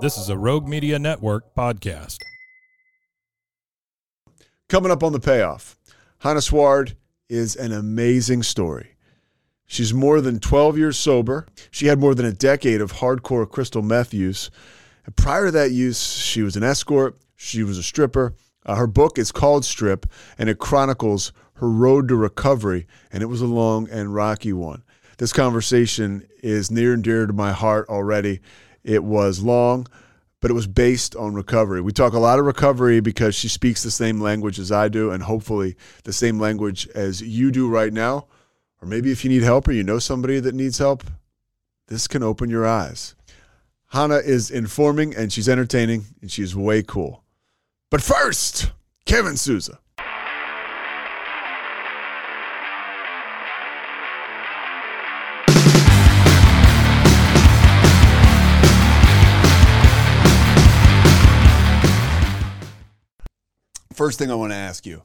This is a Rogue Media Network podcast. Coming up on the payoff, Hannah Sward is an amazing story. She's more than 12 years sober. She had more than a decade of hardcore crystal meth use. And prior to that use, she was an escort, she was a stripper. Uh, her book is called Strip, and it chronicles her road to recovery, and it was a long and rocky one. This conversation is near and dear to my heart already. It was long, but it was based on recovery. We talk a lot of recovery because she speaks the same language as I do, and hopefully the same language as you do right now. Or maybe if you need help or you know somebody that needs help, this can open your eyes. Hannah is informing and she's entertaining and she's way cool. But first, Kevin Souza. First thing I want to ask you,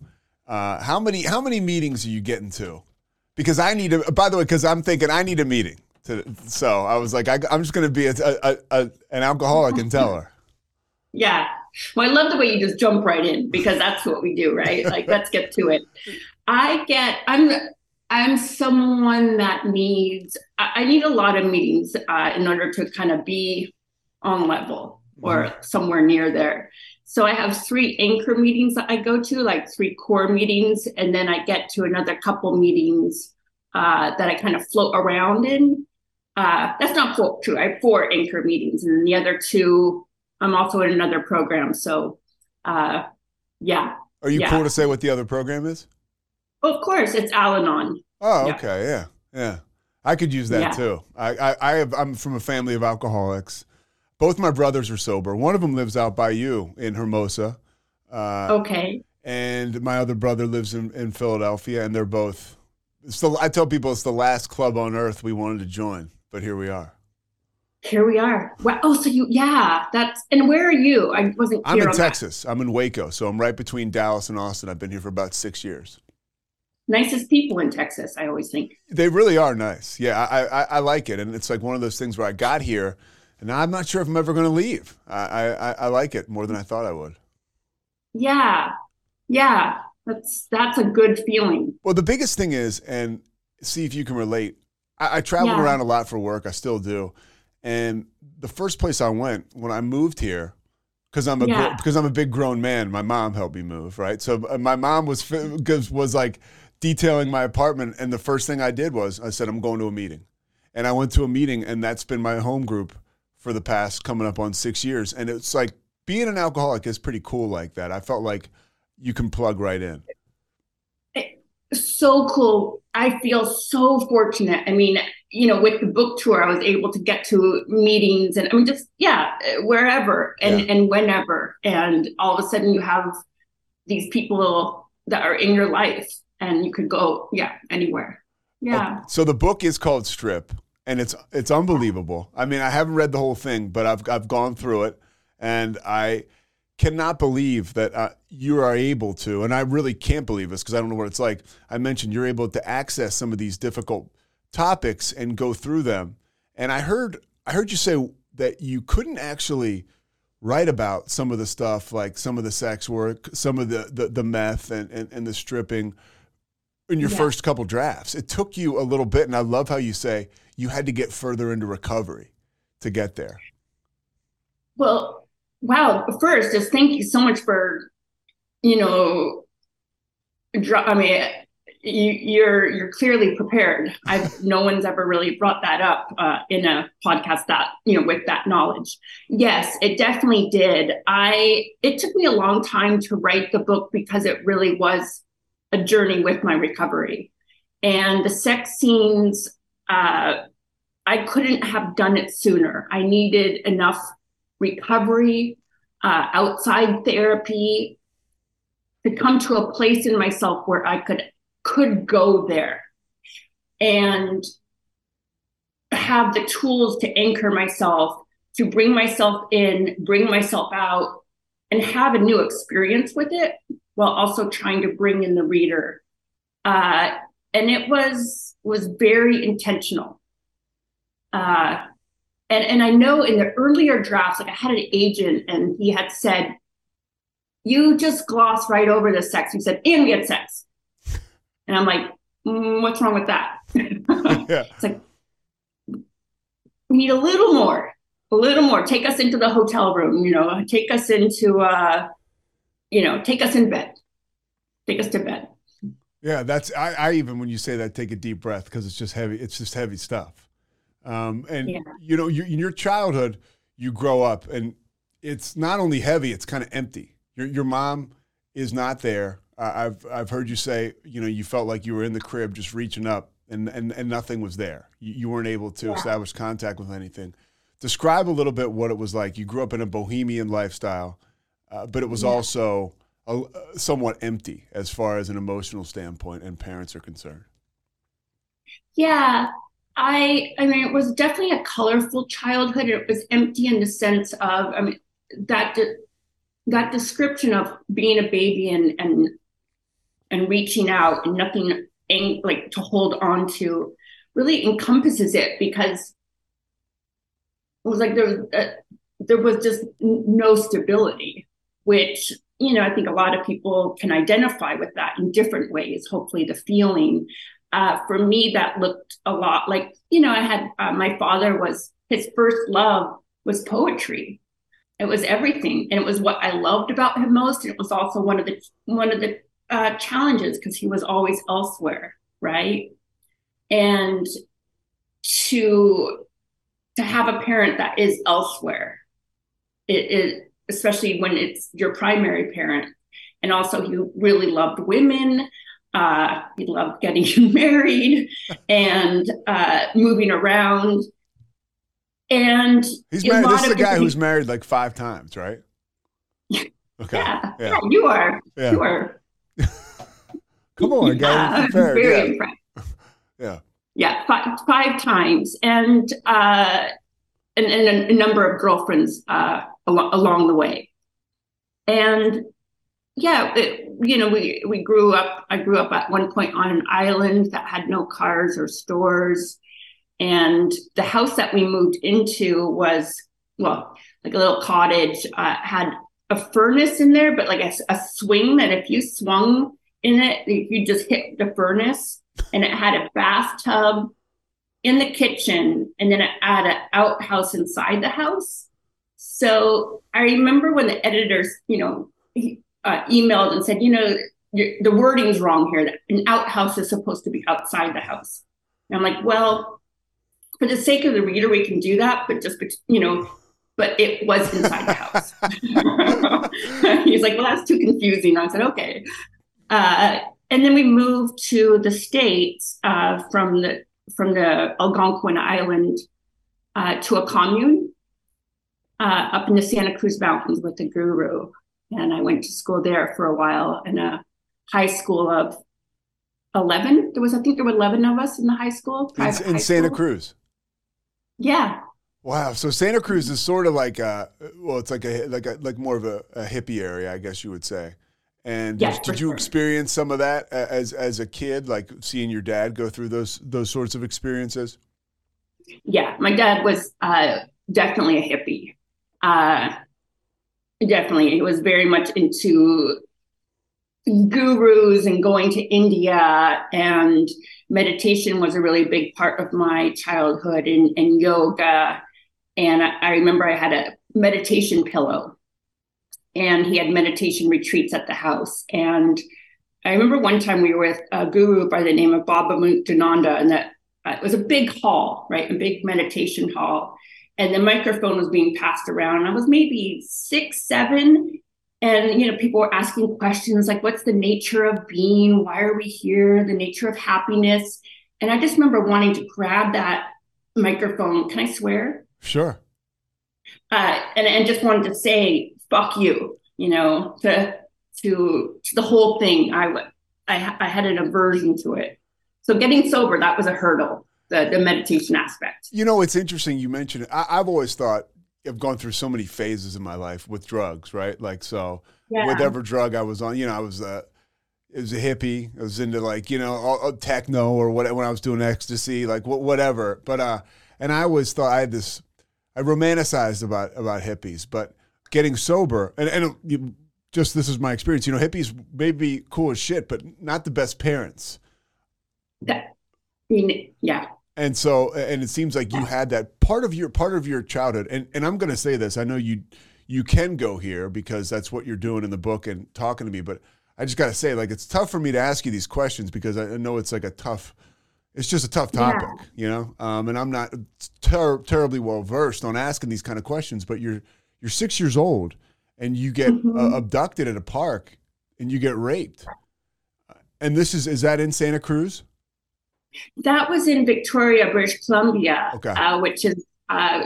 uh, how many how many meetings are you getting to? Because I need a. By the way, because I'm thinking I need a meeting. To, so I was like, I, am just going to be a, a, a, an alcoholic and tell her. Yeah. Well, I love the way you just jump right in because that's what we do, right? Like, let's get to it. I get. I'm. I'm someone that needs. I need a lot of meetings uh, in order to kind of be on level or mm-hmm. somewhere near there. So I have three anchor meetings that I go to, like three core meetings, and then I get to another couple meetings uh, that I kind of float around in. Uh, that's not true. I have four anchor meetings, and then the other two, I'm also in another program. So, uh, yeah. Are you yeah. cool to say what the other program is? Of course, it's Al-Anon. Oh, okay, yeah, yeah. yeah. I could use that yeah. too. I, I, I have, I'm from a family of alcoholics both my brothers are sober. One of them lives out by you in Hermosa. Uh, okay. And my other brother lives in, in Philadelphia, and they're both. So I tell people it's the last club on earth we wanted to join, but here we are. Here we are. Wow. Oh, so you, yeah, that's, and where are you? I wasn't I'm in Texas. That. I'm in Waco. So I'm right between Dallas and Austin. I've been here for about six years. Nicest people in Texas, I always think. They really are nice. Yeah, I, I, I like it. And it's like one of those things where I got here and I'm not sure if I'm ever going to leave. I, I, I like it more than I thought I would. Yeah, yeah, that's that's a good feeling. Well, the biggest thing is, and see if you can relate. I, I traveled yeah. around a lot for work. I still do, and the first place I went when I moved here, because I'm a yeah. because I'm a big grown man. My mom helped me move, right? So uh, my mom was was like detailing my apartment, and the first thing I did was I said I'm going to a meeting, and I went to a meeting, and that's been my home group for the past coming up on six years. And it's like being an alcoholic is pretty cool like that. I felt like you can plug right in. So cool. I feel so fortunate. I mean, you know, with the book tour, I was able to get to meetings and I mean, just, yeah, wherever and, yeah. and whenever. And all of a sudden you have these people that are in your life and you could go, yeah, anywhere. Oh, yeah. Okay. So the book is called Strip and it's it's unbelievable. I mean, I haven't read the whole thing, but I've I've gone through it, and I cannot believe that uh, you are able to, and I really can't believe this because I don't know what it's like. I mentioned you're able to access some of these difficult topics and go through them, and I heard I heard you say that you couldn't actually write about some of the stuff like some of the sex work, some of the the, the meth and, and, and the stripping in your yeah. first couple drafts. It took you a little bit, and I love how you say you had to get further into recovery to get there? Well, wow. First, just thank you so much for, you know, I mean, you, you're you're clearly prepared. I've no one's ever really brought that up uh, in a podcast that you know with that knowledge. Yes, it definitely did. I it took me a long time to write the book because it really was a journey with my recovery, and the sex scenes uh, I couldn't have done it sooner. I needed enough recovery, uh, outside therapy, to come to a place in myself where I could could go there and have the tools to anchor myself, to bring myself in, bring myself out, and have a new experience with it while also trying to bring in the reader. Uh, and it was was very intentional. Uh, and and I know in the earlier drafts, like I had an agent, and he had said, "You just gloss right over the sex." He said, "And we had sex," and I'm like, mm, "What's wrong with that?" yeah. It's like we need a little more, a little more. Take us into the hotel room, you know. Take us into, uh, you know, take us in bed. Take us to bed. Yeah, that's I, I even when you say that, take a deep breath because it's just heavy. It's just heavy stuff. Um, and yeah. you know, you, in your childhood, you grow up, and it's not only heavy; it's kind of empty. Your your mom is not there. Uh, I've I've heard you say, you know, you felt like you were in the crib, just reaching up, and and, and nothing was there. You, you weren't able to yeah. establish contact with anything. Describe a little bit what it was like. You grew up in a bohemian lifestyle, uh, but it was yeah. also a, somewhat empty as far as an emotional standpoint and parents are concerned. Yeah, I I mean it was definitely a colorful childhood. It was empty in the sense of I mean that de- that description of being a baby and and and reaching out and nothing like to hold on to really encompasses it because it was like there was uh, there was just no stability, which you know I think a lot of people can identify with that in different ways. Hopefully, the feeling uh, for me that looked a lot like you know i had uh, my father was his first love was poetry it was everything and it was what i loved about him most and it was also one of the one of the uh, challenges because he was always elsewhere right and to to have a parent that is elsewhere it, it especially when it's your primary parent and also he really loved women uh, he loved getting married and uh, moving around. And he's married. This is a guy who's married like five times, right? Okay. Yeah, yeah. yeah you are. Yeah. You are. Come on, guy. very yeah. impressed. yeah. Yeah, five, five times, and uh, and, and a, number of girlfriends uh, al- along the way, and yeah, it, you know, we we grew up. I grew up at one point on an island that had no cars or stores, and the house that we moved into was well, like a little cottage. Uh, had a furnace in there, but like a, a swing that if you swung in it, you just hit the furnace, and it had a bathtub in the kitchen, and then it had an outhouse inside the house. So I remember when the editors, you know. He, uh, emailed and said, you know, the wording's wrong here. That an outhouse is supposed to be outside the house. And I'm like, well, for the sake of the reader, we can do that, but just you know, but it was inside the house. He's like, well, that's too confusing. I said, okay. Uh, and then we moved to the states uh, from the from the Algonquin Island uh, to a commune uh, up in the Santa Cruz Mountains with the guru and I went to school there for a while in a high school of 11. There was, I think there were 11 of us in the high school. In, in high Santa school. Cruz. Yeah. Wow. So Santa Cruz is sort of like a, well, it's like a, like a, like more of a, a hippie area, I guess you would say. And yes, did, you sure. experience some of that as, as a kid, like seeing your dad go through those, those sorts of experiences? Yeah. My dad was uh, definitely a hippie. Uh, definitely he was very much into gurus and going to india and meditation was a really big part of my childhood and, and yoga and I, I remember i had a meditation pillow and he had meditation retreats at the house and i remember one time we were with a guru by the name of baba muktananda and that uh, it was a big hall right a big meditation hall and the microphone was being passed around. I was maybe six, seven, and you know, people were asking questions like, "What's the nature of being? Why are we here? The nature of happiness?" And I just remember wanting to grab that microphone. Can I swear? Sure. uh, and and just wanted to say fuck you, you know, to to, to the whole thing. I I I had an aversion to it. So getting sober, that was a hurdle. The, the meditation aspect. You know, it's interesting you mentioned it. I, I've always thought I've gone through so many phases in my life with drugs, right? Like so, yeah. whatever drug I was on, you know, I was uh, it was a hippie. I was into like you know all, all techno or what when I was doing ecstasy, like wh- whatever. But uh, and I always thought I had this, I romanticized about about hippies, but getting sober and and you, just this is my experience. You know, hippies may be cool as shit, but not the best parents. That, yeah. And so, and it seems like you had that part of your part of your childhood. And and I'm going to say this. I know you you can go here because that's what you're doing in the book and talking to me. But I just got to say, like, it's tough for me to ask you these questions because I know it's like a tough. It's just a tough topic, yeah. you know. Um, and I'm not ter- terribly well versed on asking these kind of questions. But you're you're six years old and you get mm-hmm. uh, abducted at a park and you get raped. And this is is that in Santa Cruz? That was in Victoria, British Columbia, okay. uh, which is uh,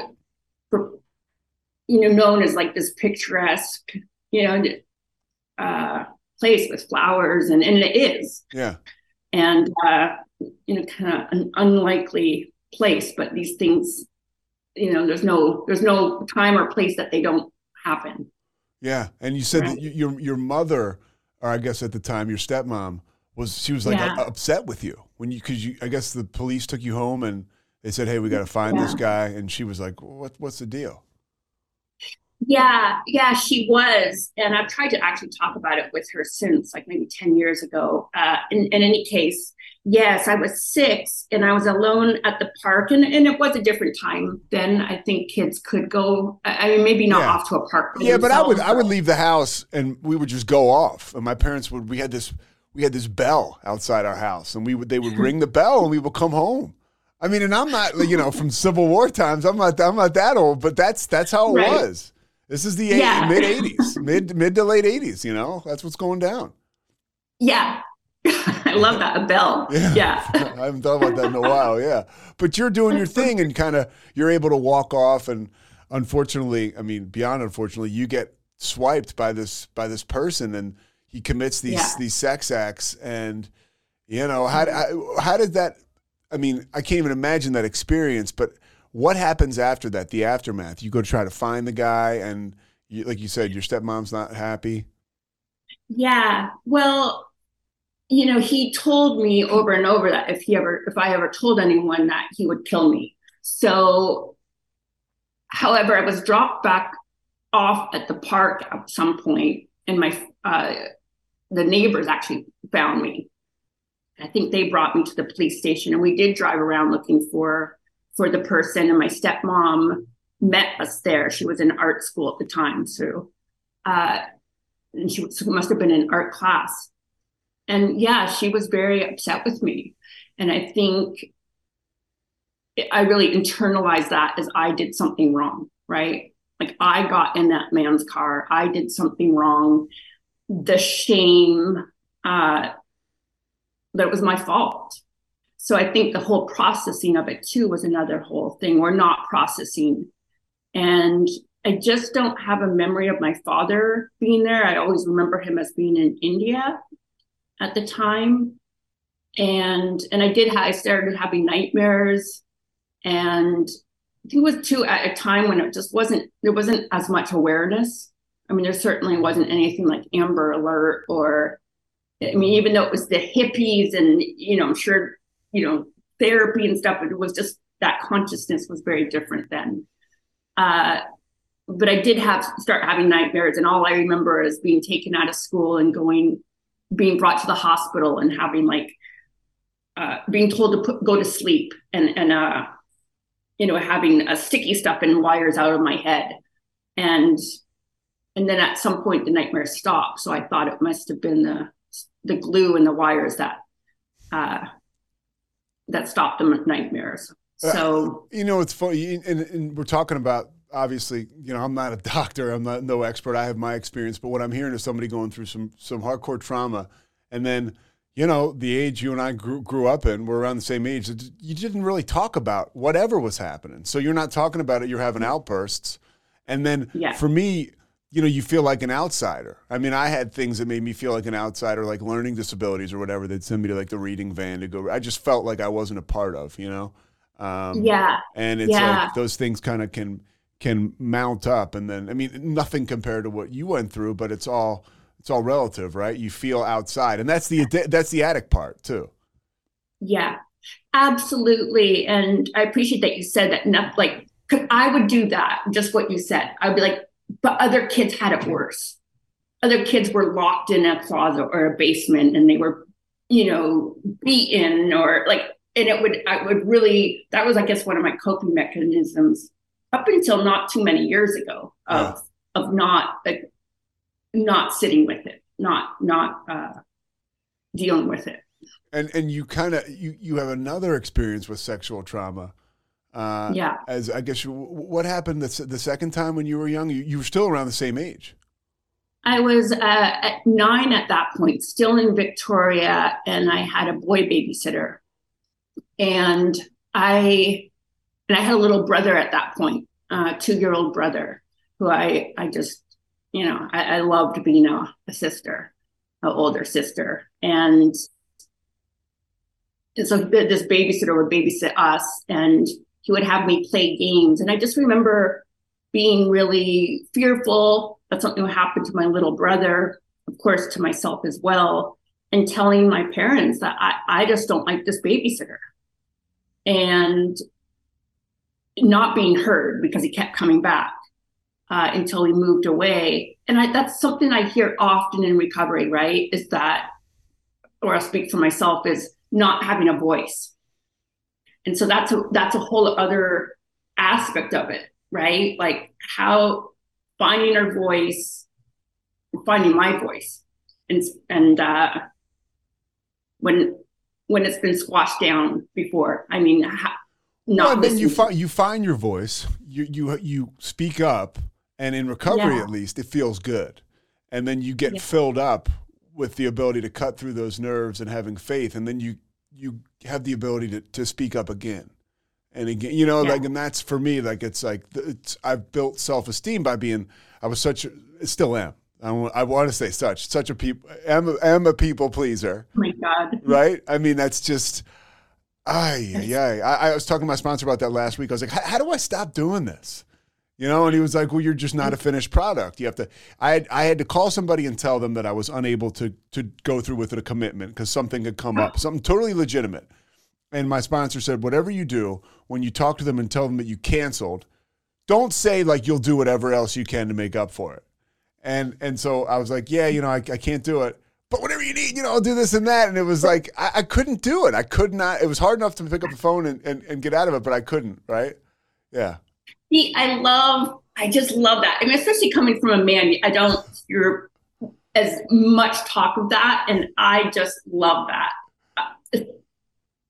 you know known as like this picturesque, you know, uh, place with flowers, and and it is. Yeah. And uh, you know, kind of an unlikely place, but these things, you know, there's no there's no time or place that they don't happen. Yeah, and you said right. that your your mother, or I guess at the time your stepmom, was she was like yeah. upset with you when you because you I guess the police took you home and they said, hey, we got to find yeah. this guy, and she was like, what what's the deal? Yeah, yeah, she was, and I've tried to actually talk about it with her since, like maybe ten years ago. Uh, in, in any case, Yes, I was six and I was alone at the park, and, and it was a different time then. I think kids could go. I mean, maybe not yeah. off to a park. Yeah, but I would I would leave the house and we would just go off, and my parents would. We had this we had this bell outside our house, and we would they would ring the bell, and we would come home. I mean, and I'm not you know from Civil War times. I'm not I'm not that old, but that's that's how it right. was. This is the yeah. mid '80s, mid mid to late '80s. You know, that's what's going down. Yeah, I love that. A bell. Yeah. yeah. I haven't thought about that in a while. Yeah. But you're doing your thing and kind of you're able to walk off and unfortunately, I mean, beyond unfortunately, you get swiped by this by this person and he commits these yeah. these sex acts and you know, how how did that I mean, I can't even imagine that experience, but what happens after that? The aftermath. You go to try to find the guy and you, like you said, your stepmom's not happy. Yeah. Well, you know, he told me over and over that if he ever, if I ever told anyone that he would kill me. So, however, I was dropped back off at the park at some point, and my uh, the neighbors actually found me. I think they brought me to the police station, and we did drive around looking for for the person. And my stepmom met us there. She was in art school at the time, so uh, and she must have been in art class and yeah, she was very upset with me. And I think I really internalized that as I did something wrong, right? Like I got in that man's car, I did something wrong. The shame uh, that it was my fault. So I think the whole processing of it too was another whole thing. We're not processing. And I just don't have a memory of my father being there. I always remember him as being in India at the time and and i did i started having nightmares and i think it was too at a time when it just wasn't there wasn't as much awareness i mean there certainly wasn't anything like amber alert or i mean even though it was the hippies and you know i'm sure you know therapy and stuff it was just that consciousness was very different then. Uh, but i did have start having nightmares and all i remember is being taken out of school and going being brought to the hospital and having like uh, being told to put, go to sleep and and uh, you know having a sticky stuff and wires out of my head. And and then at some point the nightmare stopped so i thought it must have been the the glue and the wires that uh, that stopped the nightmares uh, so you know it's funny and, and we're talking about obviously, you know, I'm not a doctor, I'm not no expert. I have my experience, but what I'm hearing is somebody going through some some hardcore trauma, and then, you know, the age you and I grew, grew up in, we're around the same age. You didn't really talk about whatever was happening, so you're not talking about it. You're having outbursts, And then Yeah. for me, you know, you feel like an outsider. I mean, I had things that made me feel like an outsider, like learning disabilities or whatever. They'd send me to like the reading van to go. I just felt like I wasn't a part of, you know. Um, yeah. and it's Yeah. like those things kind of can can mount up, and then I mean, nothing compared to what you went through, but it's all it's all relative, right? You feel outside, and that's the that's the addict part too. Yeah, absolutely. And I appreciate that you said that. Not like, 'cause I would do that, just what you said. I'd be like, but other kids had it worse. Other kids were locked in a closet or a basement and they were, you know, beaten or like, and it would, I would really, that was, I guess, one of my coping mechanisms up until not too many years ago of, of not, like, not sitting with it, not, not, uh, dealing with it. And and you kind of you you have another experience with sexual trauma. Uh, Yeah. As I guess, what happened the, the second time when you were young? You, you were still around the same age. I was uh, at nine at that point, still in Victoria, and I had a boy babysitter, and I and I had a little brother at that point, uh, two year old brother, who I I just you know I, I loved being a, a sister, an older sister, and and so this babysitter would babysit us, and he would have me play games, and I just remember being really fearful that something would happen to my little brother, of course, to myself as well, and telling my parents that I, I just don't like this babysitter. And not being heard because he kept coming back uh, until he moved away. And I, that's something I hear often in recovery, right? Is that, or I'll speak for myself, is not having a voice. And so that's a, that's a whole other aspect of it, right? Like how finding our voice, finding my voice, and and uh, when when it's been squashed down before. I mean, ha- not well, and then you find you find your voice. You you you speak up, and in recovery, Yeah. at least, it feels good. And then you get Yeah. filled up with the ability to cut through those nerves and having faith, and then you you have the ability to to speak up again. And again, you know, Yeah. like, and that's for me, like, it's like, it's, I've built self esteem by being, I was such, a, still am. I want, I want to say such, such a people, am, a- am a people pleaser, Oh my God. right? I mean, that's just, ay, ay, ay. I, I was talking to my sponsor about that last week. I was like, how do I stop doing this? You know, and he was like, "Well, you're just not a finished product. You have to." I had I had to call somebody and tell them that I was unable to to go through with it, a commitment because something had come up, something totally legitimate. And my sponsor said, "Whatever you do, when you talk to them and tell them that you canceled, don't say like you'll do whatever else you can to make up for it." And and so I was like, "Yeah, you know, I, I can't do it." But whatever you need, you know, I'll do this and that. And it was like, I, I couldn't do it. I could not. It was hard enough to pick up the phone and, and, and get out of it, but I couldn't, right? Yeah. See, I love, I just love that. I mean, especially coming from a man, I don't hear as much talk of that. And I just love that.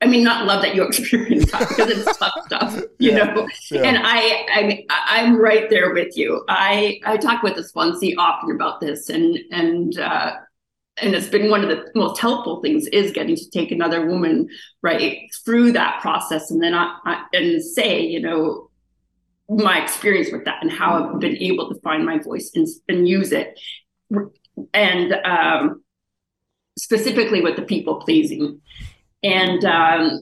I mean, not love that you experience that because it's tough stuff, you Yeah. know. Yeah. And I, I mean, I'm right there with you. I, I talk with the sponsee often about this, and and uh, and it's been one of the most helpful things is getting to take another woman right through that process, and then I, I and say, you know, my experience with that and how I've been able to find my voice and, and use it, and um, specifically with the people pleasing, and um,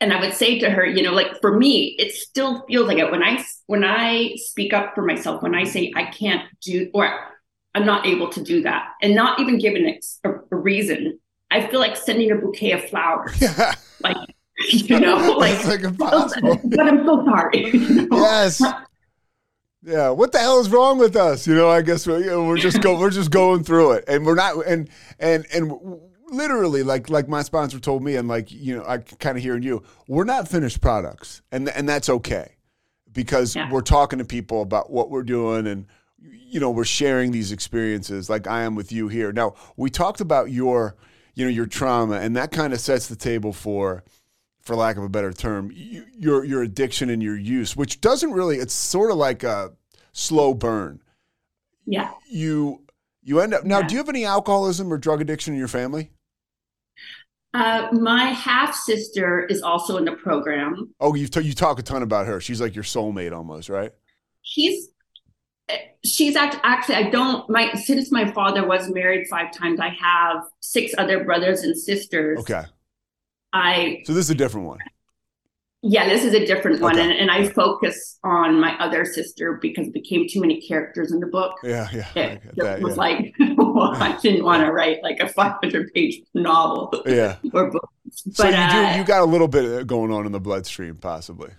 and I would say to her, you know, like for me, it still feels like it. When I when I speak up for myself, when I say I can't do or I'm not able to do that, and not even given a, a reason, I feel like sending a bouquet of flowers, you know, like, like impossible. but I'm so sorry. you know? yes. Yeah. What the hell is wrong with us? You know, I guess we're, you know, we're just go we're just going through it, and we're not and and and literally like like my sponsor told me, and like you know, I kind of hearing you, we're not finished products, and and that's okay because Yeah. we're talking to people about what we're doing and you know we're sharing these experiences like i am with you here now we talked about your you know your trauma and that kind of sets the table for for lack of a better term y- your your addiction and your use which doesn't really it's sort of like a slow burn yeah. you you end up now Yeah. do you have any alcoholism or drug addiction in your family Uh, my half sister is also in the program. oh you t- you talk a ton about her she's like your soulmate almost right She's she's act, actually i don't my since my father was married five times i have six other brothers and sisters Okay. I So this is a different one. yeah this is a different one Okay. and, and i focus on my other sister because it became too many characters in the book Yeah, yeah. It that, was yeah. like well, i didn't want to write like a 500 page novel yeah. or book but So you uh, do you got a little bit going on in the bloodstream, possibly.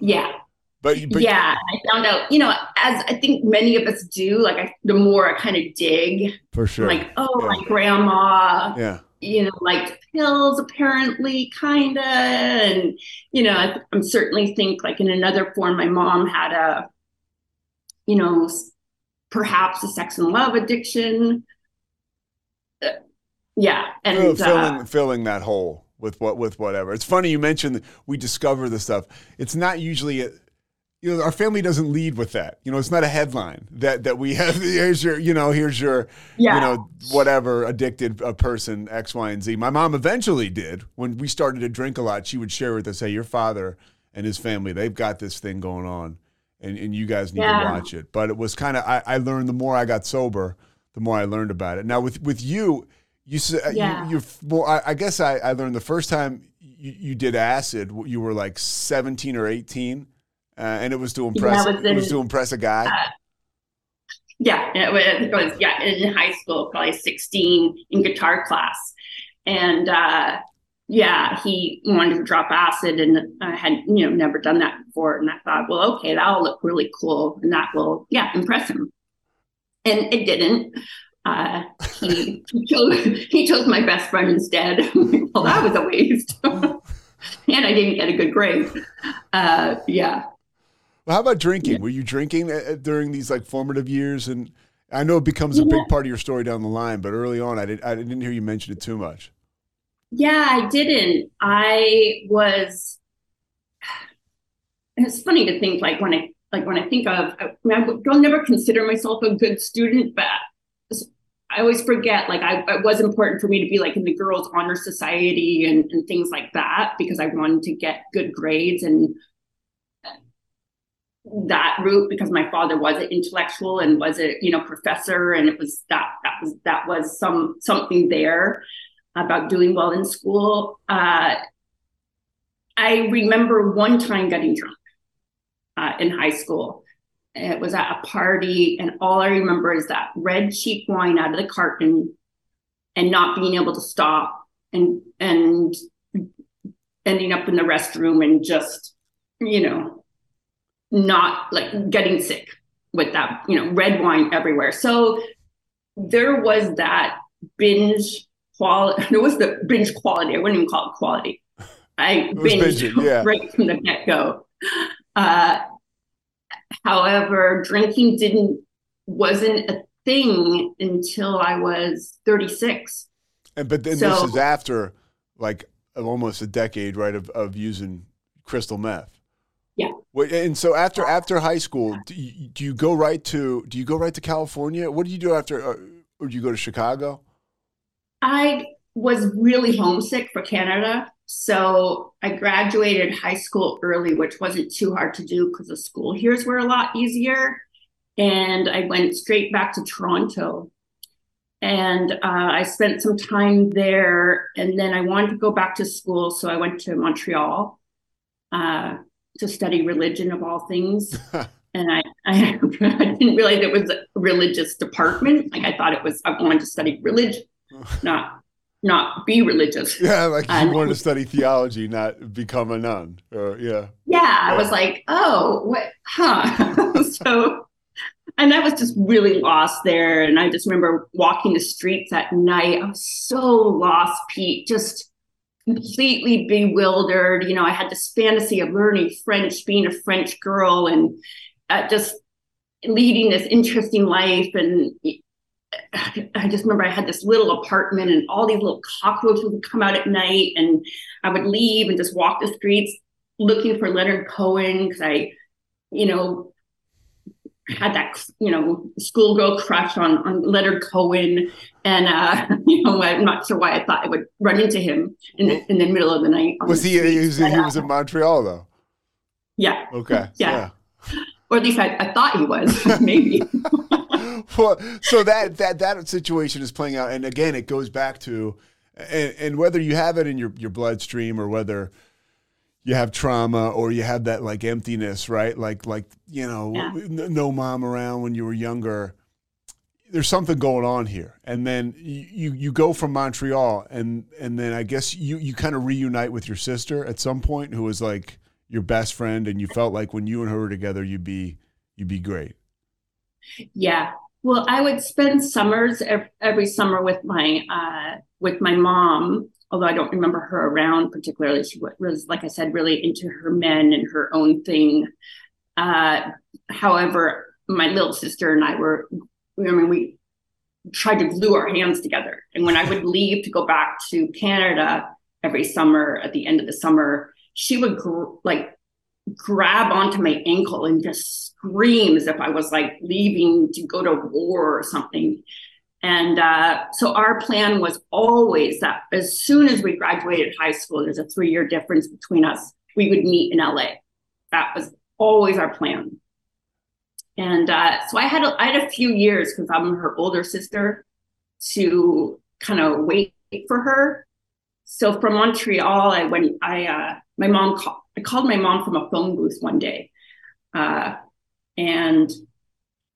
yeah But, you- but yeah i found out you know as i think many of us do like I, the more i kind of dig for sure. like oh Yeah. my grandma yeah. You know like pills apparently kinda and you know I, i'm certainly think like in another form my mom had a you know perhaps a sex and love addiction Uh, yeah and uh, filling filling that hole with what with whatever. It's funny you mentioned we discover the stuff. It's not usually a, you know our family doesn't lead with that. You know, it's not a headline that that we have. Here's your you know here's your yeah you know whatever addicted a person X Y and Z. My mom eventually did when we started to drink a lot. She would share with us, "Hey, your father and his family they've got this thing going on, and and you guys need to watch it." But it was kind of I, I learned the more I got sober, the more I learned about it. Now with with you, you said uh, Yeah. you, you're well. I, I guess I, I learned the first time you, you did acid, you were like 17 or 18, uh, and it was to impress. I was it was to impress a guy. Yeah, it was, it was yeah in high school, probably sixteen in guitar class, and uh, yeah, he wanted to drop acid, and I had you know never done that before, and I thought, well, okay, that'll look really cool, and that will yeah impress him, and it didn't. Uh, he, he chose he chose my best friend instead. well, that was a waste, and I didn't get a good grade. Uh, yeah. Well, how about drinking? Were you drinking uh, uh, during these like formative years? And I know it becomes a big part of your story down the line, but early on, I didn't. I didn't hear you mention it too much. Yeah, I didn't. I was. It's funny to think like when I like when I think of. I, mean, I don't never consider myself a good student, but I always forget. Like I, it was important for me to be like in the girls' honor society and and things like that because I wanted to get good grades and that route because my father was an intellectual and was a you know professor and it was that that was that was some something there about doing well in school. Uh, I remember one time getting drunk uh, in high school. It was at a party, and all I remember is that red cheap wine out of the carton, and not being able to stop, and and ending up in the restroom and just you know not like getting sick with that you know red wine everywhere. So there was that binge quality. There was the binge quality. I wouldn't even call it quality. I binged binging, yeah. right from the get go. Uh, however, drinking didn't wasn't a thing until I was 36. And but then So- this is after like almost a decade, right, of, of using crystal meth. And so after after high school, do you, do you go right to do you go right to California? What do you do after, or, or do you go to Chicago? I was really homesick for Canada. So I graduated high school early, which wasn't too hard to do because the school here's were a lot easier. And I went straight back to Toronto. And uh, I spent some time there. And then I wanted to go back to school. So I went to Montreal uh, to study religion of all things. and I, I, I didn't realize it was a religious department. Like I thought it was, I wanted to study religion, not not be religious. Yeah, like you And- wanted to study theology, not become a nun. Or yeah, Yeah, I was like, oh, what, huh? so, and I was just really lost there. And I just remember walking the streets at night. I was so lost, Pete, just completely bewildered. You know, I had this fantasy of learning French, being a French girl, and uh, just leading this interesting life. And I just remember I had this little apartment, and all these little cockroaches would come out at night, and I would leave and just walk the streets looking for Leonard Cohen because I, you know, had that you know schoolgirl crush on on Leonard Cohen, and uh, you know I'm not sure why I thought I would run into him in the, in the middle of the night. was the he? He was, but, he uh, in Montreal though. yeah, Okay, Yeah. or at least I, I thought he was, maybe. well, so that that that situation is playing out, and again, it goes back to, and, and whether you have it in your your bloodstream or whether you have trauma or you have that like emptiness, right? Like like you know, Yeah. no mom around when you were younger. There's something going on here, and then you you, go from Montreal, and and then I guess you you kind of reunite with your sister at some point, who was like your best friend, and you felt like when you and her were together, you'd be you'd be great. Yeah. Well, I would spend summers ev- every summer with my uh, with my mom. Although I don't remember her around particularly, she was, like I said, really into her men and her own thing. Uh, however, my little sister and I were, I mean, we tried to glue our hands together. And when I would leave to go back to Canada every summer, at the end of the summer, she would gr- like grab onto my ankle and just scream as if I was like leaving to go to war or something. And uh, so our plan was always that as soon as we graduated high school, there's a three year difference between us, we would meet in LA. That was always our plan. And uh, so I had a, I had a few years because I'm her older sister to kind of wait for her. So from Montreal, I went. I uh, my mom called. I called my mom from a phone booth one day, uh, and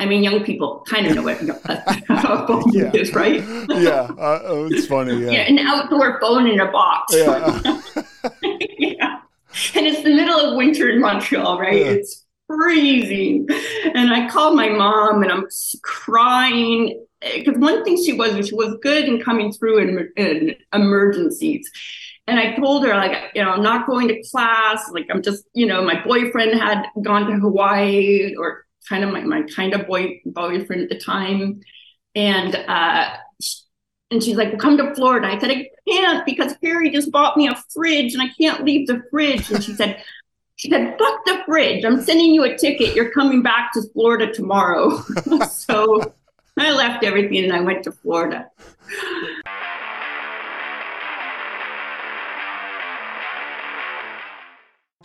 I mean, young people kind of know what a phone Yeah. is, right? yeah, uh, oh, it's funny. Yeah, Yeah, an outdoor phone in a box. yeah. yeah. And it's the middle of winter in Montreal, right? Yeah. It's freezing. And I called my mom and I'm crying. Because one thing she was, she was good in coming through in, in emergencies. And I told her, like, you know, I'm not going to class. Like, I'm just, you know, my boyfriend had gone to Hawaii or kind of my, my kind of boy boyfriend at the time. And, uh, and she's like, well, come to Florida. I said, I can't because Harry just bought me a fridge and I can't leave the fridge. And she said, she said, fuck the fridge. I'm sending you a ticket. You're coming back to Florida tomorrow. so I left everything and I went to Florida.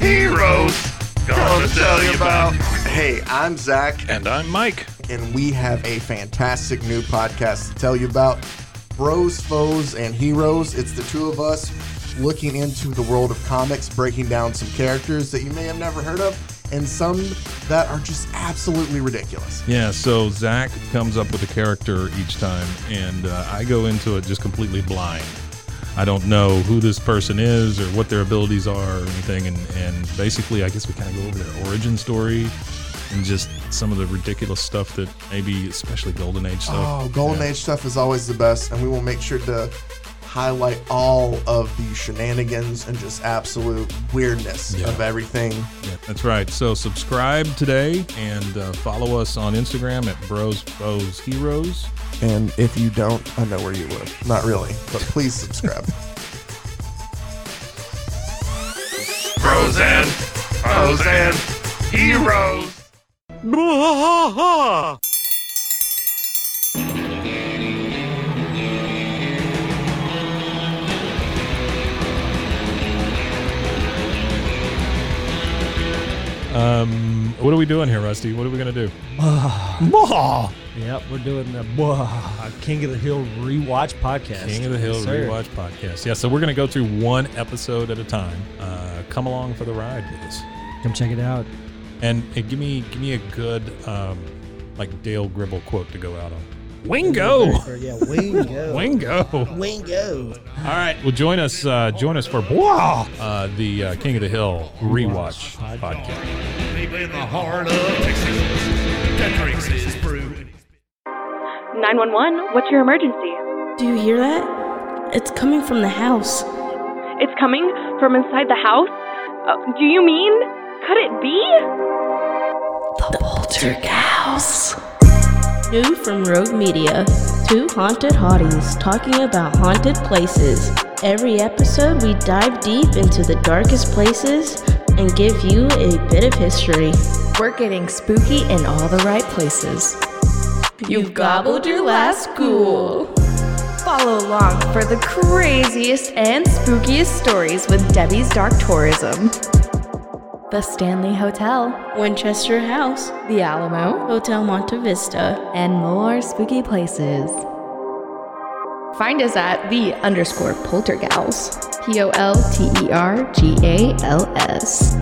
heroes. Gonna tell you about. Hey, I'm Zach, And I'm Mike. and we have a fantastic new podcast to tell you about Bros, Foes, and Heroes. It's the two of us looking into the world of comics, breaking down some characters that you may have never heard of, and some that are just absolutely ridiculous. Yeah, so Zach comes up with a character each time, and uh, I go into it just completely blind. I don't know who this person is or what their abilities are or anything, and, and basically, I guess we kind of go over their origin story and just some of the ridiculous stuff that maybe, especially Golden Age stuff. Oh, Golden Yeah. Age stuff is always the best, and we will make sure to highlight all of the shenanigans and just absolute weirdness Yeah. of everything. Yeah, that's right. So subscribe today and uh, follow us on Instagram at Bros Foes Heroes. And if you don't, I know where you live. Not really, but please subscribe. Bros and foes and heroes. Um, what are we doing here, Rusty? What are we gonna do? Yep, we're doing the uh, King of the Hill rewatch podcast. King of the Hill Yes, sir. rewatch podcast. Yeah, so we're gonna go through one episode at a time. Uh, come along for the ride with us, Come check it out. and, and give me give me a good um, like Dale Gribble quote to go out on. Wingo. Yeah, wingo. Wingo. wingo. All right. Well, join us. Uh, join us for Blah, uh, the uh, King of the Hill rewatch podcast. Deep in the heart of Texas, that drinks his brew. 911, what's your emergency? Do you hear that? It's coming from the house. It's coming from inside the house? Uh, do you mean? Could it be? The Poltergeist. New from Rogue Media. Two haunted hotties talking about haunted places. Every episode, we dive deep into the darkest places and give you a bit of history. We're getting spooky in all the right places. You've gobbled your last ghoul. Follow along for the craziest and spookiest stories with Debbie's Dark Tourism. The Stanley Hotel, Winchester House, The Alamo, Hotel Monte Vista. and more spooky places. Find us at the underscore poltergals. P O L T E R G A L S.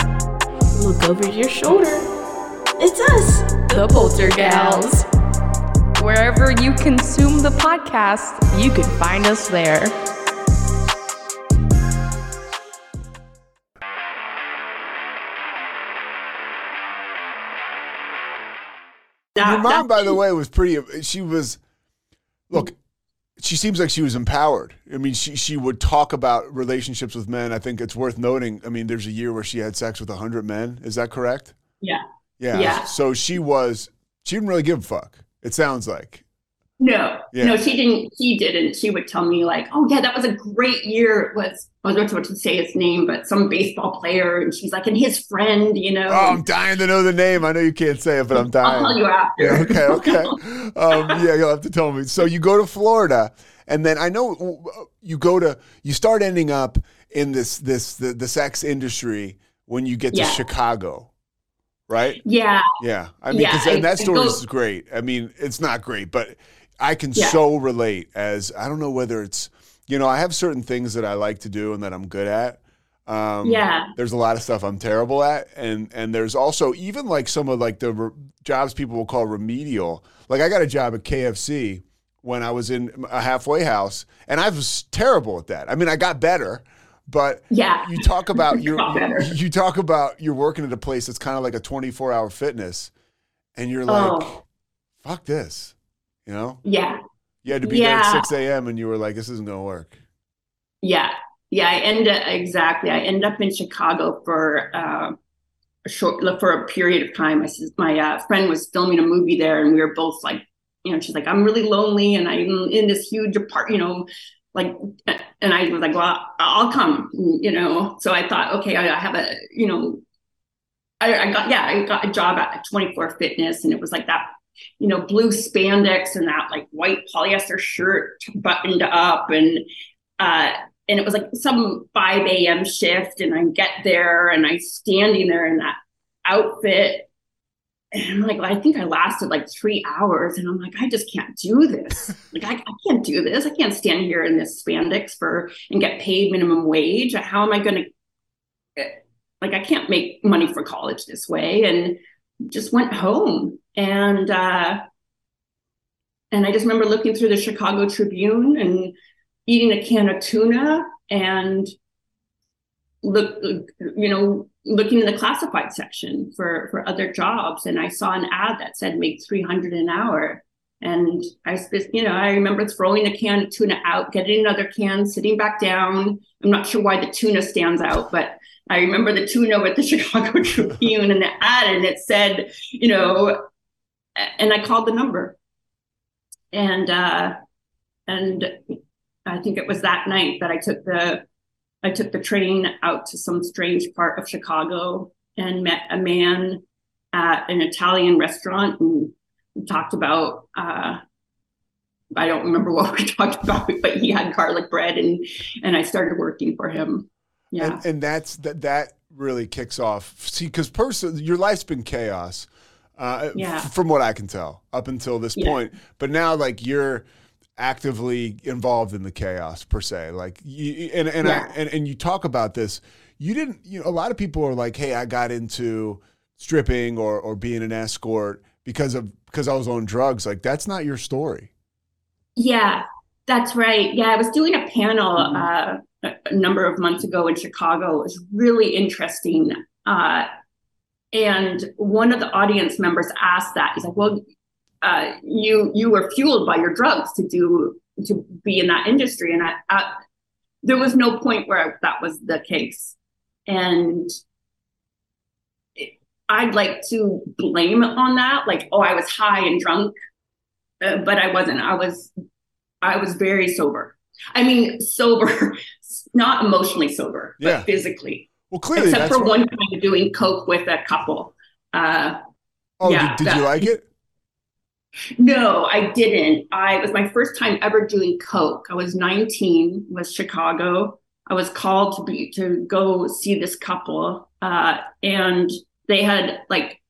Look over your shoulder. It's us, The Poltergals. Wherever you consume the podcast, you can find us there. That- Your mom, by the way, was pretty. She was. Look, she seems like she was empowered. I mean, she she would talk about relationships with men. I think it's worth noting. I mean, there's a year where she had sex with hundred men. Is that correct? Yeah. Yeah. Yeah. So she was. She didn't really give a fuck. It sounds like. No, Yeah. no, she didn't. She didn't. She would tell me like, "Oh yeah, that was a great year." It was I was not supposed to say his name, but some baseball player, and she's like, and his friend, you know. Oh, I'm dying to know the name. I know you can't say it, but I'm dying. I'll tell you after. Yeah, okay, okay. Um, yeah, you'll have to tell me. So you go to Florida, and then I know you go to you start ending up in this this the, the sex industry when you get to Yeah. Chicago, right? Yeah, Yeah, I mean, Yeah, I- that story go- is great. I mean, it's not great, but I can Yeah. so relate. As I don't know whether it's you know I have certain things that I like to do and that I'm good at. Um, Yeah. there's a lot of stuff I'm terrible at, and and there's also even like some of like the re- jobs people will call remedial. Like I got a job at KFC when I was in a halfway house, and I was terrible at that. I mean, I got better, but yeah, you talk about your you talk about you're working at a place that's kind of like a 24 hour fitness, and you're like, Oh. fuck this, you know. yeah, You had to be there at 6 a.m. and you were like, this isn't gonna work. yeah, yeah. I end up exactly. I end up in Chicago for uh, a short for a period of time. I said my uh, friend was filming a movie there, and we were both like, you know, she's like, I'm really lonely, and I'm in this huge apart, you know, like, and I was like, well, I'll come, you know. So I thought, okay, I, I have a, you know, I, I got yeah, I got a job at 24 Fitness, and it was like that, you know, blue spandex and that like white polyester shirt buttoned up, and uh, and it was like some 5 a.m. shift, and I get there, and I'm standing there in that outfit. And I'm like, well, I think I lasted like three hours, and I'm like, I just can't do this. like, I, I can't do this. I can't stand here in this spandex for and get paid minimum wage. How am I going to? like I can't make money for college this way and just went home. And uh and I just remember looking through the Chicago Tribune and eating a can of tuna and look you know looking in the classified section for for other jobs. And I saw an ad that said make 300 an hour. And I you know I remember throwing the can of tuna out getting another can sitting back down. I'm not sure why the tuna stands out but I remember the tuna with the Chicago Tribune and the ad, and it said, you know, and I called the number, and uh, and I think it was that night that I took the I took the train out to some strange part of Chicago and met a man at an Italian restaurant and talked about. Uh, I don't remember what we talked about, but he had garlic bread, and and I started working for him. Yeah. And, and that's that that really kicks off. See, because person, your life's been chaos. Uh, Yeah. f- from what I can tell, up until this Yeah. point. But now, like you're actively involved in the chaos per se. Like you, and and, Yeah. I, and and you talk about this. You didn't. You know, a lot of people are like, "Hey, I got into stripping or or being an escort because of because I was on drugs. Like that's not your story. Yeah, that's right. Yeah, I was doing a panel uh, a number of months ago in Chicago. It was really interesting. Uh, and one of the audience members asked that. He's like, "Well, uh, you you were fueled by your drugs to do to be in that industry," and I, I there was no point where that was the case, and I'd like to blame on that, like, "Oh, I was high and drunk," uh, but I wasn't. I was I was very sober. I mean, sober, not emotionally sober, but Yeah. physically. Well, clearly Except for one time doing coke with a couple. Uh, Oh, yeah, did, did you like it? no, I didn't. I it was my first time ever doing coke. I was 19, was Chicago. I was called to be to go see this couple, uh, and they had like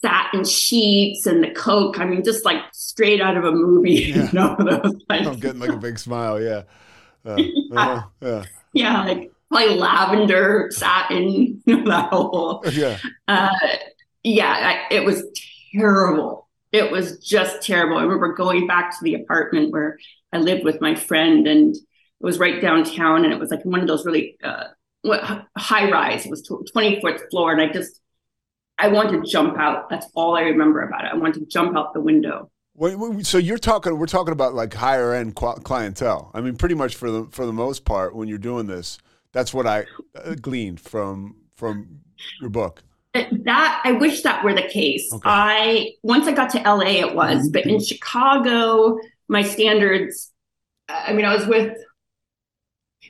satin sheets and the coke. I mean, just like straight out of a movie. Yeah. You know, like, I'm getting like a big smile. Yeah. Uh, uh-huh, yeah. yeah, like probably lavender satin. You know, that whole Yeah. uh, yeah, I, it was terrible. It was just terrible. I remember going back to the apartment where I lived with my friend, and it was right downtown, and it was like one of those really uh, high rise. It was tw- twenty foot floor, and I just I want to jump out. That's all I remember about it. I want to jump out the window. So you're talking? We're talking about like higher end clientele. I mean, pretty much for the for the most part, when you're doing this, that's what I uh, gleaned from from your book. that I wish that were the case. I once I got to LA, it was, but in Chicago, my standards. I mean, I was with.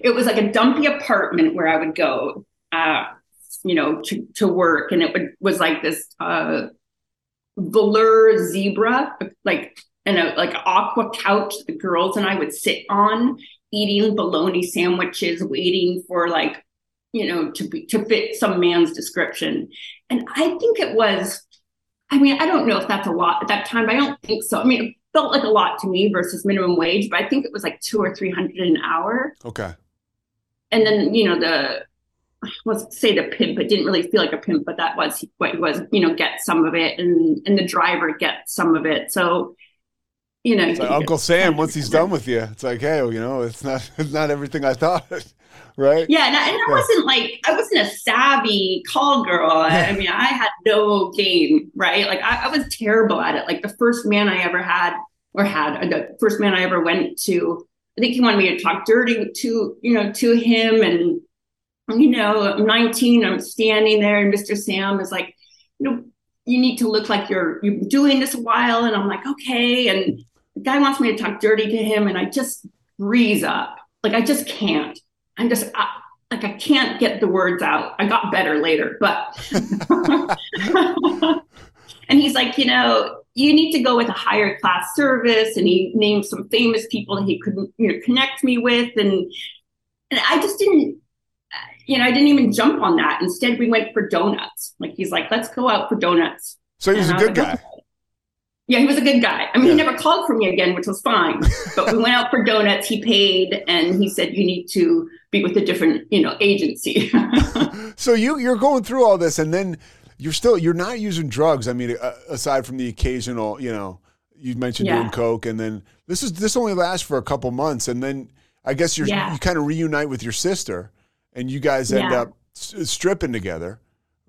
It was like a dumpy apartment where I would go, uh, you know, to to work, and it would, was like this uh, velour zebra, like and a like aqua couch. The girls and I would sit on, eating bologna sandwiches, waiting for like you know, to be to fit some man's description. And I think it was, I mean, I don't know if that's a lot at that time, but I don't think so. I mean, it felt like a lot to me versus minimum wage, but I think it was like two or three hundred an hour. Okay. And then, you know, the let's say the pimp, it didn't really feel like a pimp, but that was what it was, you know, get some of it and and the driver gets some of it. So, you know, like Uncle Sam, once he's done with you, it's like, hey, you know, it's not it's not everything I thought, right? Yeah, and I, and I Yeah. wasn't like I wasn't a savvy call girl. I, I mean, I had no game, right? Like I, I was terrible at it. Like the first man I ever had or had uh, the first man I ever went to, I think he wanted me to talk dirty to you know to him, and you know, I'm 19, I'm standing there, and Mr. Sam is like, you know, you need to look like you're you've been doing this a while, and I'm like, okay, and the guy wants me to talk dirty to him, and I just freeze up, like I just can't. I'm just I, like I can't get the words out. I got better later, but and he's like, you know, you need to go with a higher class service, and he named some famous people he could you know connect me with, and and I just didn't. You know, I didn't even jump on that. Instead, we went for donuts. Like he's like, let's go out for donuts. So he was And a good like, guy. Yeah, he was a good guy. I mean, he never called for me again, which was fine. but we went out for donuts. He paid, and he said, "You need to be with a different, you know, agency." So you you're going through all this, and then you're still you're not using drugs. I mean, uh, aside from the occasional, you know, you mentioned Yeah. doing coke, and then this is this only lasts for a couple months, and then I guess you're Yeah. you kind of reunite with your sister, and you guys end Yeah. up stripping together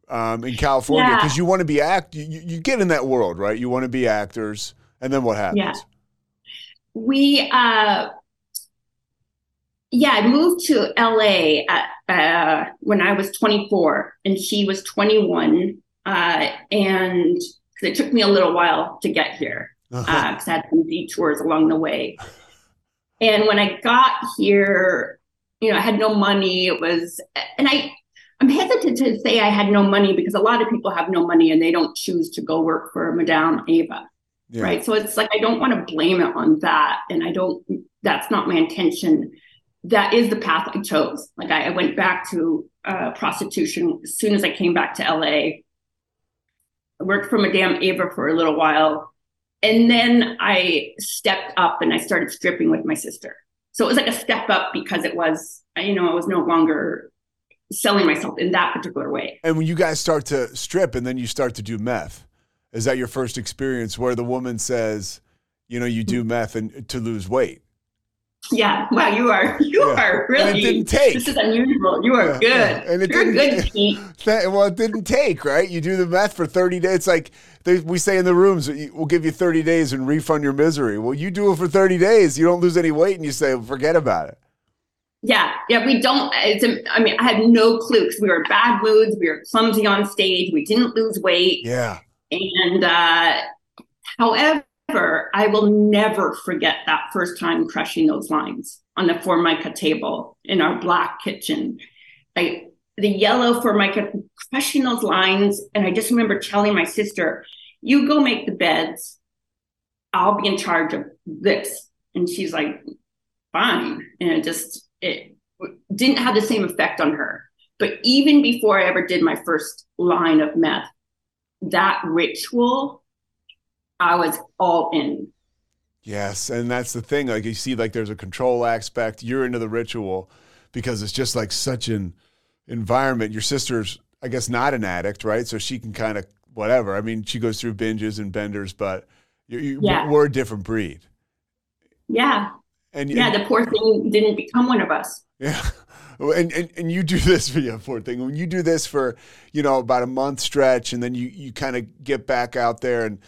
um, in California Yeah. because you want to be act. You, you get in that world, right? You want to be actors, and then what happens? Yeah. we uh yeah i moved to la at, uh, when i was 24 and she was 21 uh, and it took me a little while to get here because Uh-huh. i had some detours along the way and when i got here you know i had no money. It was and i i'm hesitant to say i had no money because a lot of people have no money and they don't choose to go work for madame ava Yeah. right? So it's like i don't want to blame it on that. And i don't that's not my intention. That is the path i chose. Like i, I went back to uh, prostitution. As soon as i came back to la i worked for madame ava for a little while. And then i stepped up and i started stripping with my sister so it was like a step up because it was you know i was no longer selling myself in that particular way And when you guys start to strip, and then you start to do meth, Is that your first experience where the woman says, you know, you do meth and to lose weight? Yeah. Wow, you are you Yeah. are And really. it didn't take. This is unusual. You are Yeah, good. yeah. And it You're didn't- good, Pete. That- well, it didn't take, right? You do the meth for 30 days. It's like they, we say in the rooms, we'll give you 30 days and refund your misery. Well, you do it for 30 days, you don't lose any weight, and you say, forget about it. Yeah, yeah, we don't. It's. I mean, I had no clue because we were in bad moods. We were clumsy on stage. We didn't lose weight. Yeah. And uh, however, I will never forget that first time crushing those lines on the Formica table in our black kitchen. Like the yellow Formica, crushing those lines. And I just remember telling my sister, You go make the beds. I'll be in charge of this. And she's like, Fine. And it just, it didn't have the same effect on her. But even before I ever did my first line of meth, that ritual, I was all in. Yes, and that's the thing. Like you see, like there's a control aspect. You're into the ritual because it's just like such an environment. Your sister's, I guess, not an addict, right? So she can kind of whatever. I mean, she goes through binges and benders, but you, you, Yeah. we're a different breed. Yeah. And Yeah, the poor thing didn't become one of us. Yeah. And, and and you do this for yeah, poor thing. When you do this for, you know, about a month stretch and then you you kind of get back out there and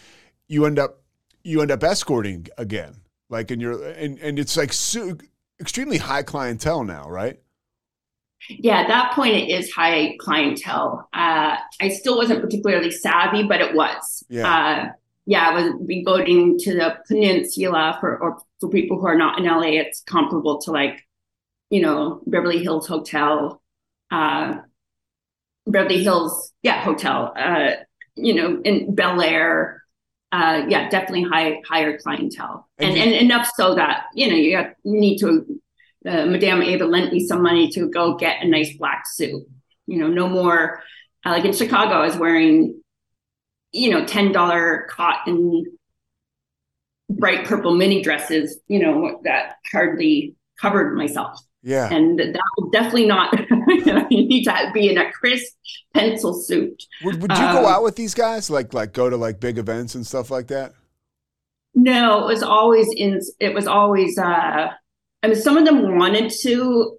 you end up you end up escorting again. Like and you're and and it's like so, extremely high clientele now, right? Yeah, at that point it is high clientele. Uh, I still wasn't particularly savvy, but it was. Yeah. Uh, yeah, I was going to the peninsula for or for people who are not in LA, it's comparable to like, you know, Beverly Hills Hotel, uh, Beverly Hills, yeah, hotel, uh, you know, in Bel Air. Uh, yeah, definitely high higher clientele. And And and, enough so that, you know, you, have, you need to uh, Madame Ava lent me some money to go get a nice black suit. You know, no more uh, like in Chicago, I was wearing, you know, ten dollar cotton, bright purple mini dresses. You know, that hardly covered myself, Yeah. and that was definitely not. you need to be in a crisp pencil suit. would would you go um, out with these guys? Like like go to like big events and stuff like that? No, it was always in. It was always. uh I mean, some of them wanted to.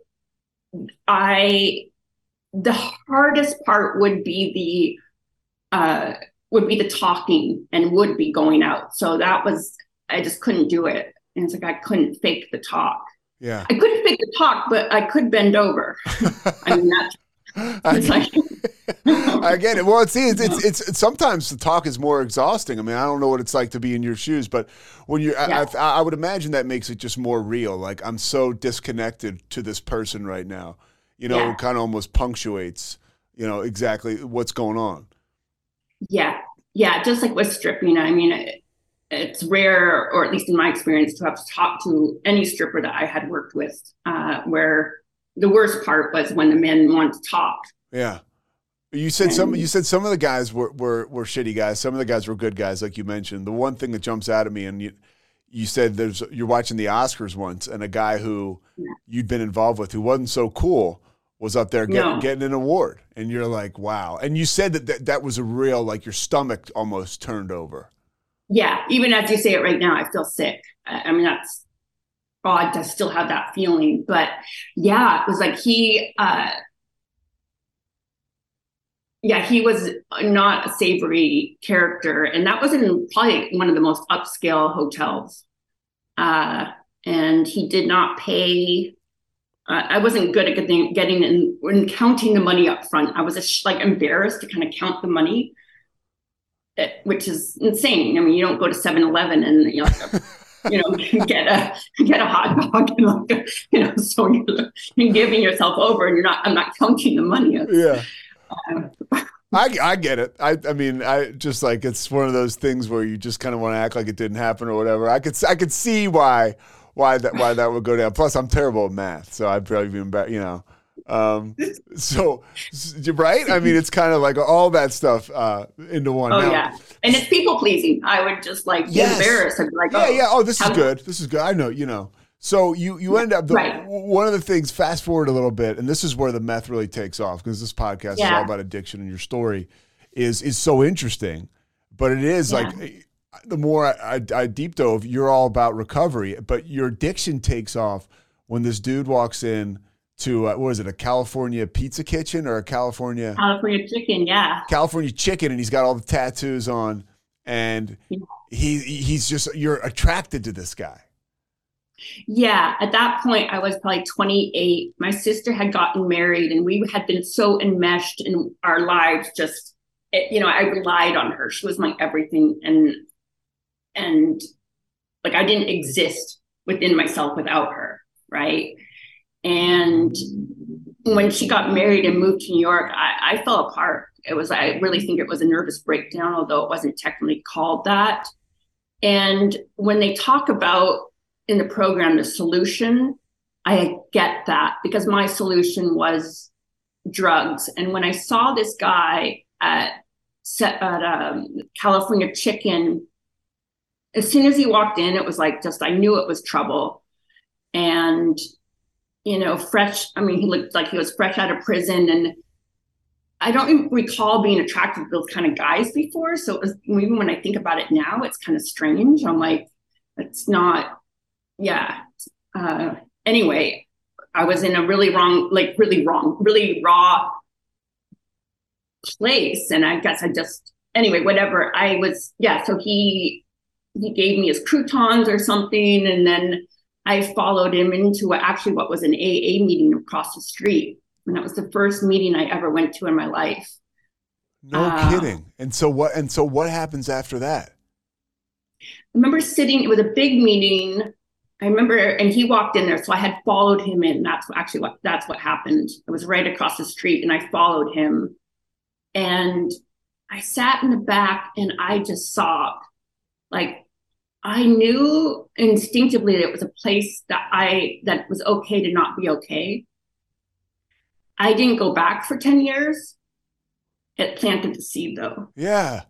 I. The hardest part would be the. uh Would be the talking and would be going out. So that was. I just couldn't do it, and it's like I couldn't fake the talk. Yeah. I couldn't fake the talk, but I could bend over. I mean, that's. I, It's like, I get it. Well, it's, it's it's it's sometimes the talk is more exhausting. I mean, I don't know what it's like to be in your shoes, but when you're, Yeah. I, I, I would imagine that makes it just more real. Like I'm so disconnected to this person right now. You know, Yeah. it kind of almost punctuates. You know exactly what's going on. Yeah, yeah, just like with stripping, I mean, it, it's rare, or at least in my experience, to have talked to any stripper that I had worked with, uh, where the worst part was when the men want to talk. Yeah. You said some. You said some of the guys were, were were shitty guys. Some of the guys were good guys, like you mentioned. The one thing that jumps out at me, and you, you said there's you're watching the Oscars once, and a guy who you'd been involved with who wasn't so cool was up there getting, No. getting an award, and you're like, wow. And you said that, that that was a real like your stomach almost turned over. Yeah, even as you say it right now, I feel sick. I, mean, that's odd to still have that feeling, but yeah, it was like he, uh, yeah, he was not a savory character, and that was in probably one of the most upscale hotels. Uh, and he did not pay. Uh, I wasn't good at getting getting in when counting the money up front. I was just, like embarrassed to kind of count the money, which is insane. I mean, you don't go to 7-Eleven and you know, you know get a get a hot dog and like you know, so you're, you're giving yourself over, and you're not. I'm not counting the money. Yeah. Uh, I, I get it. I I mean I just like it's one of those things where you just kind of want to act like it didn't happen or whatever. I could I could see why why that why that would go down. Plus I'm terrible at math, so I'd probably be embarrassed. You know, um, so right. I mean it's kind of like all that stuff uh, into one. Oh Now- yeah, and it's people pleasing. I would just like be Yes. embarrassed. I'd be like, yeah, oh, yeah. Oh, this is good. This is good. I know, you know. So you you end up the, Right. one of the things. Fast forward a little bit, and this is where the meth really takes off because this podcast is all about addiction and your story is is so interesting. but it is Yeah. like the more I, I, I deep dove, you're all about recovery, but your addiction takes off when this dude walks in to uh, what was it, a California pizza kitchen or a California California chicken, yeah. California chicken, and he's got all the tattoos on, and he he's just you're attracted to this guy. Yeah, at that point, I was probably 28. My sister had gotten married, and we had been so enmeshed in our lives. Just, it, you know, I relied on her. She was my everything, and and like I didn't exist within myself without her, right? And when she got married and moved to New York, I, I fell apart. It was, I really think it was a nervous breakdown, although it wasn't technically called that. And when they talk about in the program the solution, I get that because my solution was drugs. And when I saw this guy at, at um, California Chicken, as soon as he walked in, it was like just I knew it was trouble. And you know, fresh. I mean, he looked like he was fresh out of prison, and I don't recall being attracted to those kind of guys before. So was even when I think about it now, it's kind of strange. I'm like, it's not. Yeah. Uh, anyway, I was in a really wrong, like really wrong, really raw place, and I guess I just anyway, whatever. I was yeah. So he he gave me his croutons or something, and then I followed him into actually what was an AA meeting across the street. And that was the first meeting I ever went to in my life. No Uh, kidding. And so what? And so what happens after that? I remember sitting, it was a big meeting. I remember, and he walked in there. So I had followed him in. That's actually what, that's what happened. It was right across the street and I followed him. And I sat in the back and I just sobbed. Like I knew instinctively that it was a place that I, that was okay to not be okay. I didn't go back for 10 years. It planted the seed though. Yeah.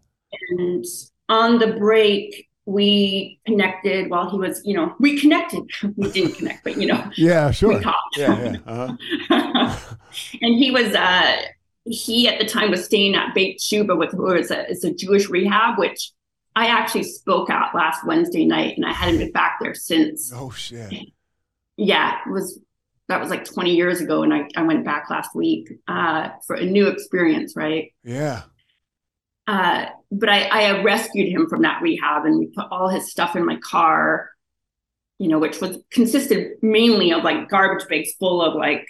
And on the break, we connected while he was, you know, we connected. we didn't connect, but you know, Yeah, sure. we talked. Yeah, yeah. Uh-huh. and he was, uh, he at the time was staying at Beit T'Shuvah with who is a, is a Jewish rehab, which I actually spoke out last Wednesday night, and I hadn't been back there since. Oh shit. Yeah, it was that was like 20 years ago, and I, I went back last week uh, for a new experience, right? Yeah. Uh, but I, I rescued him from that rehab and we put all his stuff in my car, you know, which was consisted mainly of like garbage bags full of like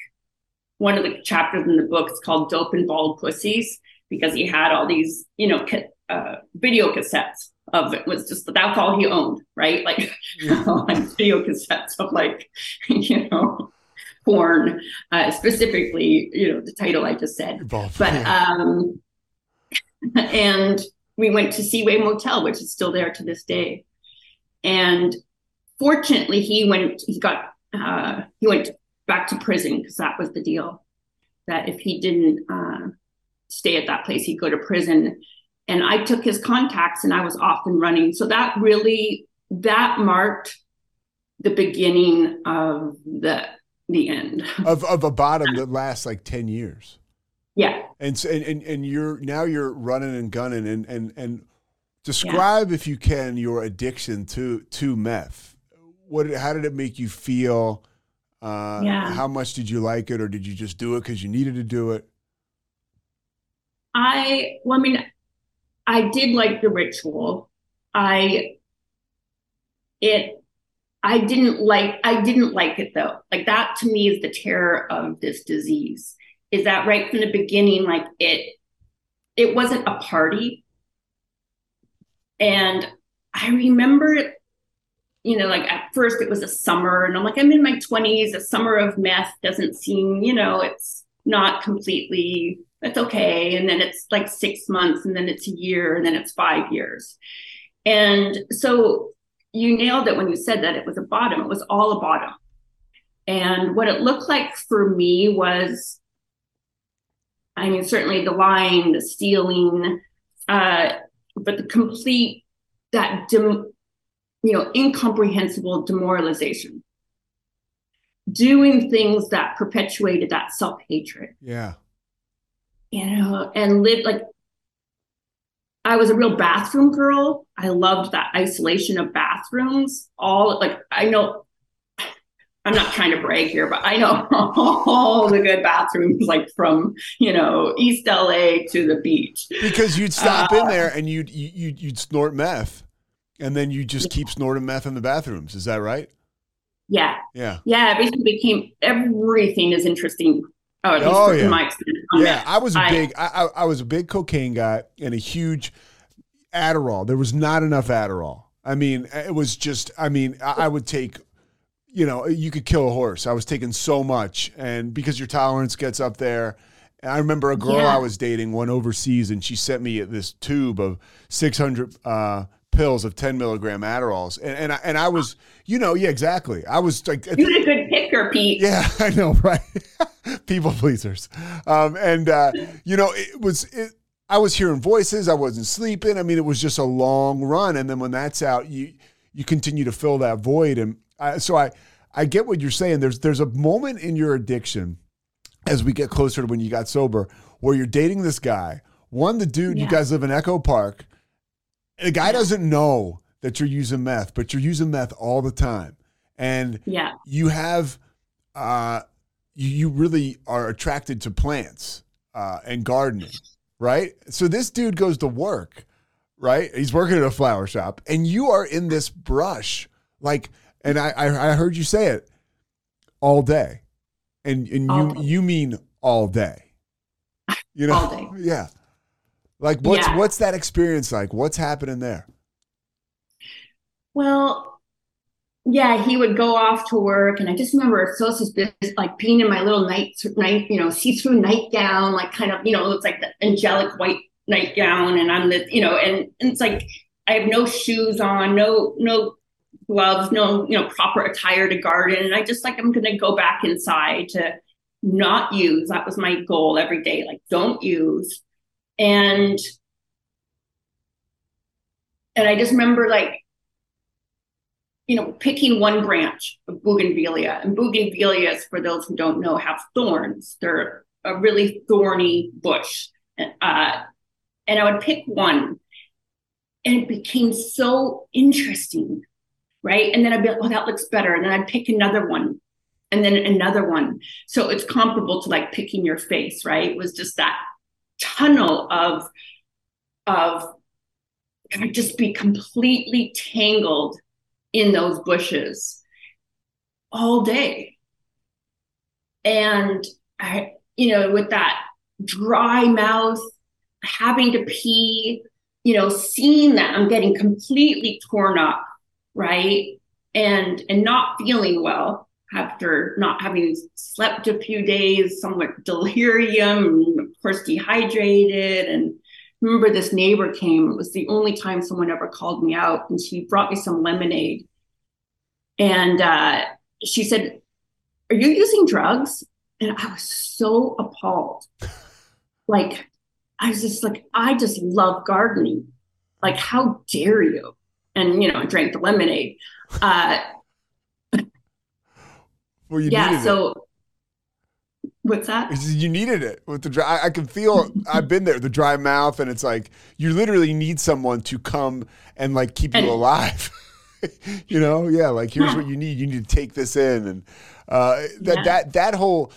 one of the chapters in the book is called Dope and Bald Pussies because he had all these, you know, uh, video cassettes of it was just that's all he owned, right? Like, like video cassettes of like, you know, porn, uh, specifically, you know, the title I just said. But um, and we went to Seaway Motel, which is still there to this day. And fortunately, he went. He got. Uh, he went back to prison because that was the deal. That if he didn't uh, stay at that place, he'd go to prison. And I took his contacts, and I was off and running. So that really that marked the beginning of the the end. Of of a bottom that lasts like ten years. Yeah. And so, and, and you're now you're running and gunning and and and describe if you can your addiction to to meth. What how did it make you feel? Uh, Yeah. How much did you like it, or did you just do it because you needed to do it? I well, I mean, I did like the ritual. I it I didn't like I didn't like it though. Like that to me is the terror of this disease. Is that right from the beginning, like it it wasn't a party. And I remember you know, like at first it was a summer, and I'm like, I'm in my 20s, a summer of meth doesn't seem, you know, it's not completely it's okay. And then it's like six months, and then it's a year, and then it's five years. And so you nailed it when you said that it was a bottom. It was all a bottom. And what it looked like for me was, I mean, certainly the lying, the stealing, uh, but the complete, that, dem, you know, incomprehensible demoralization. Doing things that perpetuated that self hatred Yeah. You know, and live like I was a real bathroom girl. I loved that isolation of bathrooms. All like I know I'm not trying to brag here, but I know all the good bathrooms, like from you know East LA to the beach. Because you'd stop in Uh, there and you'd you would you'd snort meth, and then you just keep snorting meth in the bathrooms. Is that right? Yeah, Yeah. yeah. It basically became everything is interesting. Oh, at least Oh, yeah. my Yeah. I was a big I, I I was a big cocaine guy and a huge Adderall. There was not enough Adderall. I mean, it was just I mean, I, I would take you know, you could kill a horse. I was taking so much and because your tolerance gets up there. And I remember a girl Yeah. I was dating went overseas and she sent me this tube of 600 uh, pills of 10 milligram Adderalls. And, and, I, and I was, you know, yeah, exactly. I was like, You're a good picker, Pete. yeah, I know, right? People pleasers. Um, and uh, you know, it was it, I was hearing voices, I wasn't sleeping. I mean, it was just a long run. And then when that's out, you you continue to fill that void. And I, so I I get what you're saying. There's there's a moment in your addiction as we get closer to when you got sober, where you're dating this guy. One, the dude, you guys live in Echo Park. The guy doesn't know that you're using meth, but you're using meth all the time. And Yeah. you have uh you, you really are attracted to plants uh and gardening right so this dude goes to work right he's working at a flower shop and you are in this brush like and i i, I heard you say it all day and and All you day. you mean all day you know All day. yeah like what's Yeah. what's that experience like what's happening there Well, yeah, he would go off to work, and I just remember so suspicious, like being in my little night, night, you know, see-through nightgown, like kind of, you know, it's like the angelic white nightgown, and I'm the, you know, and, and it's like I have no shoes on, no, no gloves, no, you know, proper attire to garden, and I just like I'm gonna go back inside to not use. That was my goal every day, like don't use, and and I just remember like you know, picking one branch of bougainvillea. And bougainvilleas, for those who don't know, have thorns. They're a really thorny bush. Uh, and I would pick one, and it became so interesting, right? And then I'd be like, oh, that looks better. And then I'd pick another one, and then another one. So it's comparable to like picking your face, right? It was just that tunnel of, of, just be completely tangled in those bushes all day. And I, you know, with that dry mouth, having to pee, you know, seeing that I'm getting completely torn up, right? And and not feeling well after not having slept a few days, somewhat delirium, course dehydrated. And remember this neighbor came. It was the only time someone ever called me out and she brought me some lemonade. And uh, she said are you using drugs? And i was so appalled. Like i was just like i just love gardening. Like how dare you? And you know I drank the lemonade. Uh, well you yeah so what's that You needed it with the dry. I, I can feel. I've been there. The dry mouth, and it's like you literally need someone to come and like keep you alive. you know, yeah. Like here's Yeah. what you need. You need to take this in, and uh, that Yeah. that that whole.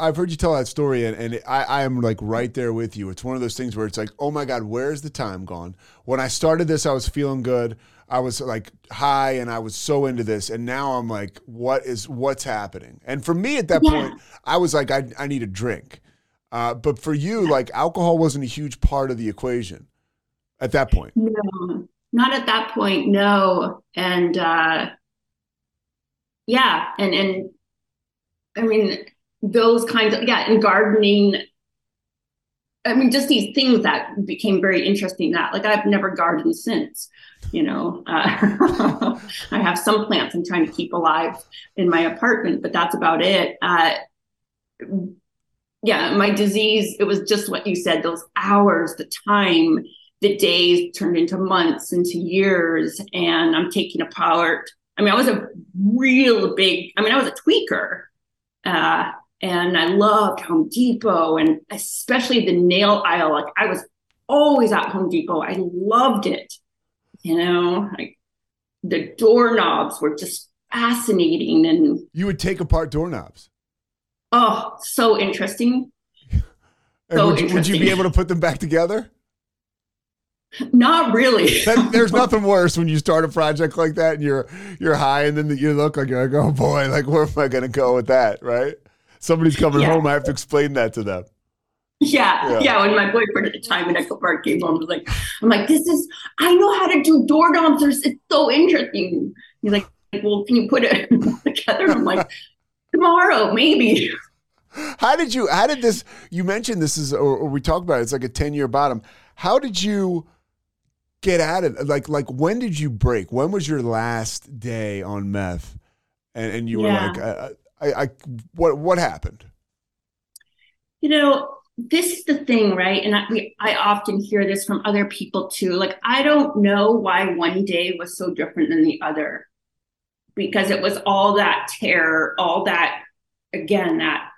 I've heard you tell that story, and, and I, I am like right there with you. It's one of those things where it's like, oh my God, where's the time gone? When I started this, I was feeling good. I was like high, and I was so into this, and now I'm like, what is what's happening? And for me at that Yeah. point, I was like, I, I need a drink. Uh, but for you, like alcohol wasn't a huge part of the equation at that point. No, not at that point, no. And uh yeah, and and I mean those kinds of yeah, and gardening I mean just these things that became very interesting that like I've never gardened since, you know. Uh, I have some plants I'm trying to keep alive in my apartment, but that's about it. Uh yeah, my disease, it was just what you said, those hours, the time, the days turned into months, into years, and I'm taking apart. I mean, I was a real big, I mean, I was a tweaker. Uh, and I loved Home Depot and especially the nail aisle. Like I was always at Home Depot. I loved it. You know, like the doorknobs were just fascinating and You would take apart doorknobs. oh, so interesting. And So would, you, would you be able to put them back together? Not really. That, there's nothing worse when you start a project like that and you're you're high and then you look like you're like, oh boy, like where am I going to go with that, right? Somebody's coming Yeah. home, I have to explain that to them. Yeah, Yeah. yeah. When my boyfriend at the time in Echo Park came home, I was like, I'm like, this is, I know how to do doorknobs. There's, it's so interesting. He's like, well, can you put it together? I'm like, tomorrow, maybe. How did you? How did this? You mentioned this is, or, or we talked about it. It's like a ten year bottom. How did you get at it? Like, like when did you break? When was your last day on meth? And and you Yeah. were like, I, I, I, what what happened? You know, this is the thing, right? And I, we, I often hear this from other people too. Like, I don't know why one day was so different than the other because it was all that terror, all that, again, that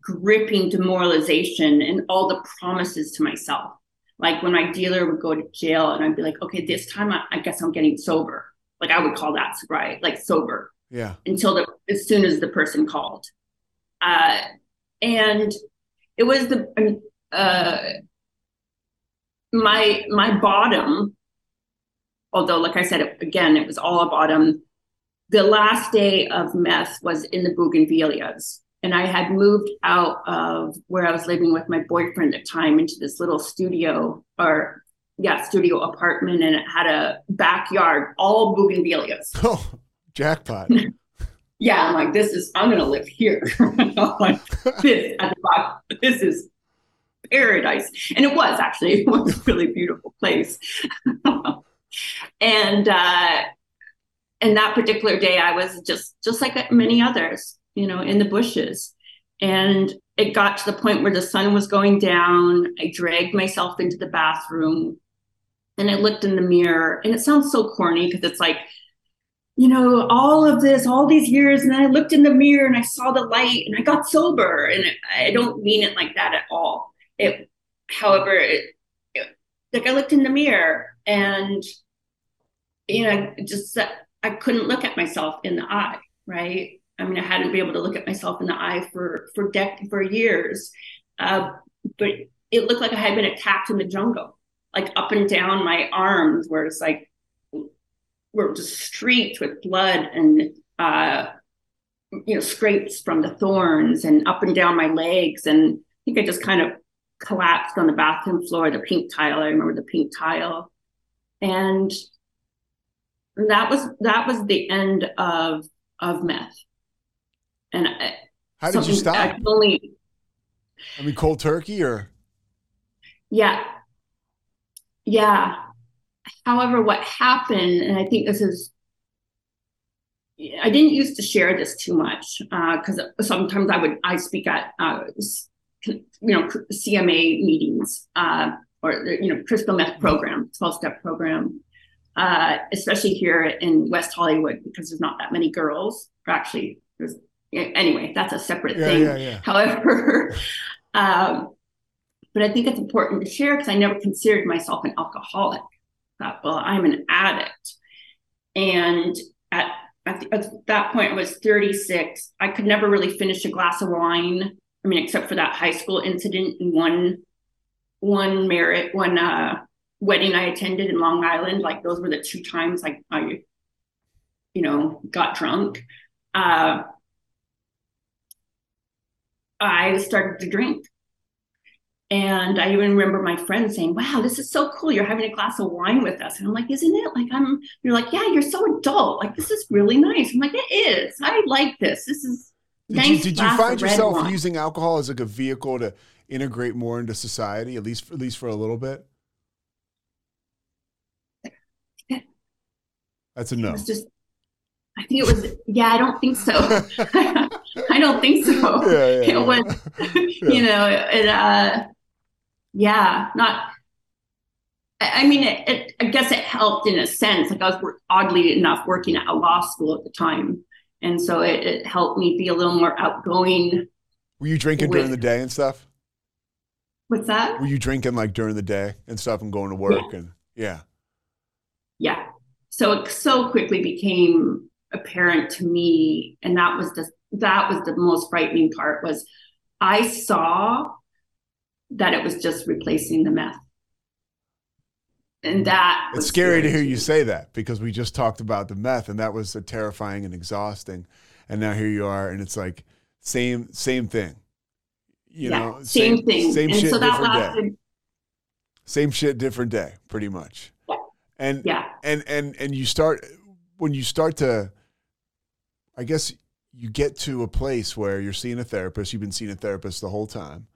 gripping demoralization and all the promises to myself. Like when my dealer would go to jail and I'd be like, okay, this time I, I guess I'm getting sober. Like I would call that sobriety, like sober Yeah. until the as soon as the person called. Uh, and it was the uh, my my bottom. Although, like I said, again, it was all a bottom. The last day of meth was in the Bougainvilleas, and I had moved out of where I was living with my boyfriend at the time into this little studio or yeah, studio apartment, and it had a backyard, all Bougainvilleas. Oh, jackpot. Yeah, I'm like, this is, I'm going to live here. Like, this, bottom, this is paradise. And it was actually, it was a really beautiful place. and, uh, and that particular day, I was just, just like many others, you know, in the bushes. And it got to the point where the sun was going down. I dragged myself into the bathroom and I looked in the mirror. And it sounds so corny because it's like, you know, all of this, all these years, and then I looked in the mirror and I saw the light and I got sober. And I don't mean it like that at all. It, however, it, it, like I looked in the mirror and, you know, just I couldn't look at myself in the eye, right? I mean, I hadn't been able to look at myself in the eye for for dec- for years, uh, but it looked like I had been attacked in the jungle, like up and down my arms, where it's like were just streaked with blood and uh, you know scrapes from the thorns and up and down my legs and i think i just kind of collapsed on the bathroom floor the pink tile i remember the pink tile and that was that was the end of of meth and I, How did you something I stop? only I mean, cold turkey or Yeah. Yeah. However, what happened, and I think this is, I didn't used to share this too much because sometimes I would I speak at uh, you know CMA meetings uh, or you know crystal meth program, twelve step program, uh, especially here in West Hollywood because there's not that many girls. Or actually, there's anyway. That's a separate Yeah, thing. yeah, yeah. However, um, but I think it's important to share because I never considered myself an alcoholic. Thought, well, I'm an addict. And at, at, the- at that point, I was 36. I could never really finish a glass of wine. I mean, except for that high school incident and one, one merit, one uh, wedding I attended in Long Island. Like those were the two times like I, you know, got drunk. Uh, I started to drink. And I even remember my friend saying, Wow, this is so cool. You're having a glass of wine with us. And I'm like, Isn't it? Like, I'm, you're like, Yeah, you're so adult. Like, this is really nice. I'm like, It is. I like this. This is did nice. you did you find yourself wine." using alcohol as like a vehicle to integrate more into society, at least at least for a little bit? That's a no. just, I think it was, yeah, I don't think so. I don't think so. Yeah, yeah, yeah. It was, you know, it, uh, yeah, not, I mean, it, it, I guess it helped in a sense. Like I was oddly enough working at a law school at the time. And so it, it helped me be a little more outgoing. Were you drinking during the day and stuff? What's that? Were you drinking like during the day and stuff and going to work Yeah. and yeah. Yeah. So it so quickly became apparent to me, and that was the that was the most frightening part was I saw that it was just replacing the meth. And that It's was scary to hear you say that because we just talked about the meth and that was a terrifying and exhausting. And now here you are and it's like same same thing. You yeah, know, same, thing. Same and shit, so that different day. Same shit, different day, pretty much. Yeah. And Yeah. and and and you start when you start to I guess you get to a place where you're seeing a therapist. You've been seeing a therapist the whole time.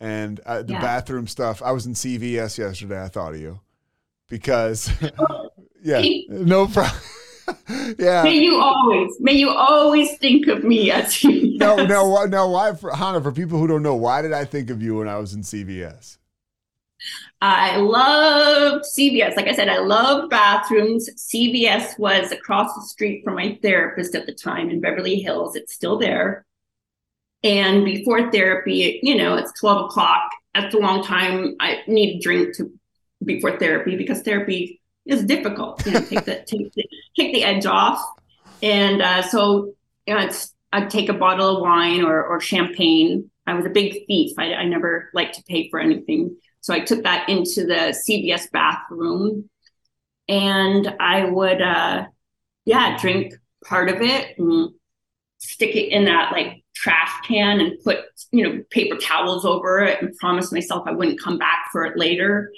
And uh, the Yeah. bathroom stuff, I was in CVS yesterday. I thought of you because, yeah, no problem. yeah. May you always, may you always think of me as you. No, no, why- no. Why, for, Hannah? For people who don't know, why did I think of you when I was in CVS? I loved CVS. Like I said, I loved bathrooms. CVS was across the street from my therapist at the time in Beverly Hills. It's still there. And before therapy, you know, it's 12 o'clock. That's a long time. I need a drink to before therapy because therapy is difficult. You know, take the take the, take the edge off. And uh, so you know, it's I'd take a bottle of wine or, or champagne. I was a big thief. I, I never liked to pay for anything. So I took that into the CVS bathroom and I would, uh, yeah, drink part of it and stick it in that like trash can and put, you know, paper towels over it and promise myself I wouldn't come back for it later.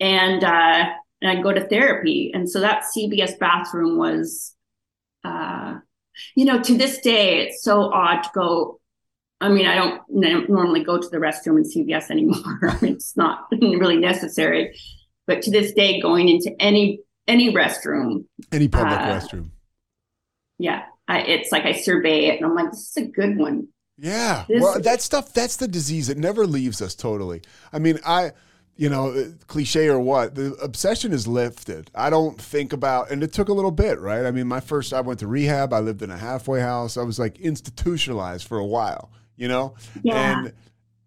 And, uh, and I'd go to therapy. And so that CVS bathroom was, uh, you know, to this day, it's so odd to go. I mean, I don't n- normally go to the restroom in CVS anymore. it's not really necessary. But to this day, going into any any restroom, Any public Uh, restroom. yeah, I, it's like I survey it, and I'm like, this is a good one. Yeah. This- well, that stuff, that's the disease. It never leaves us totally. I mean, I, you know, cliche or what, the obsession is lifted. I don't think about, and it took a little bit, right? I mean, my first, I went to rehab. I lived in a halfway house. I was like institutionalized for a while, you know? Yeah. And,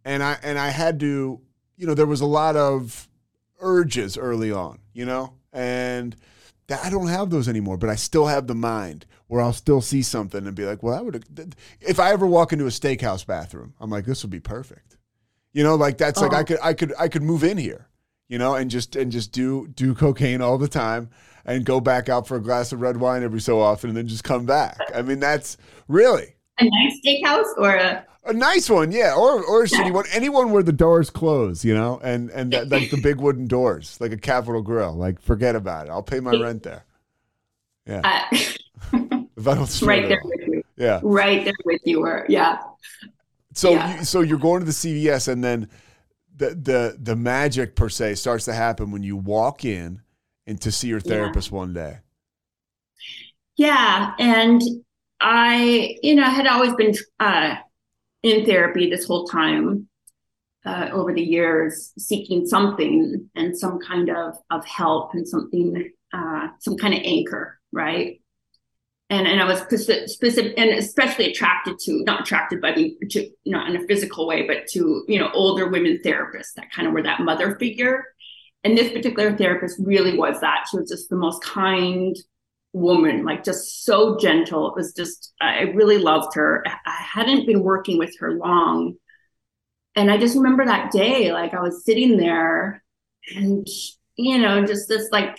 and I, and I had to, you know, there was a lot of urges early on, you know? And that I don't have those anymore, but I still have the mind where I'll still see something and be like, well, I would, if I ever walk into a steakhouse bathroom, I'm like, this would be perfect. You know, like that's like I Oh. could, I could, I could move in here, you know, and just, and just do, do cocaine all the time and go back out for a glass of red wine every so often and then just come back. I mean, that's really, A nice steakhouse or a a nice one, yeah, or or a shitty one. Anyone where the doors close, you know, and and that, like the big wooden doors, like a Capital Grille. Like, forget about it. I'll pay my rent there. Yeah, uh, if I don't screw right there with you, Yeah. right there with you. Or yeah, So Yeah. you, so you're going to the CVS, and then the the the magic per se starts to happen when you walk in and to see your therapist one day. Yeah, and I, you know, had always been uh, in therapy this whole time uh, over the years, seeking something and some kind of of help and something, uh, some kind of anchor, right? And and I was specific and especially attracted to, not attracted by the to, know, in a physical way, but to you know older women therapists that kind of were that mother figure. And this particular therapist really was that. She was just the most kind, woman, like just so gentle. It was just, I really loved her. I hadn't been working with her long. And I just remember that day, like I was sitting there and, you know, just this like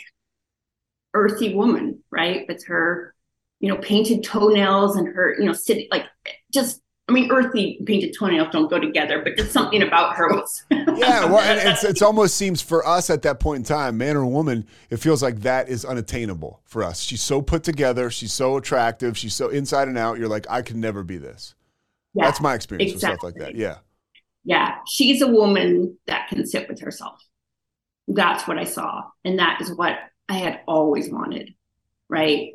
earthy woman, right? With her, you know, painted toenails and her, you know, sitting like just, I mean, earthy painted toenails don't go together, but just something about her was. Yeah, well, and it's it's almost seems for us at that point in time, man or woman, it feels like that is unattainable for us. She's so put together, she's so attractive, she's so inside and out. You're like, I can never be this. Yeah, That's my experience with stuff like that. Yeah. yeah, she's a woman that can sit with herself. That's what I saw. And that is what I had always wanted, right?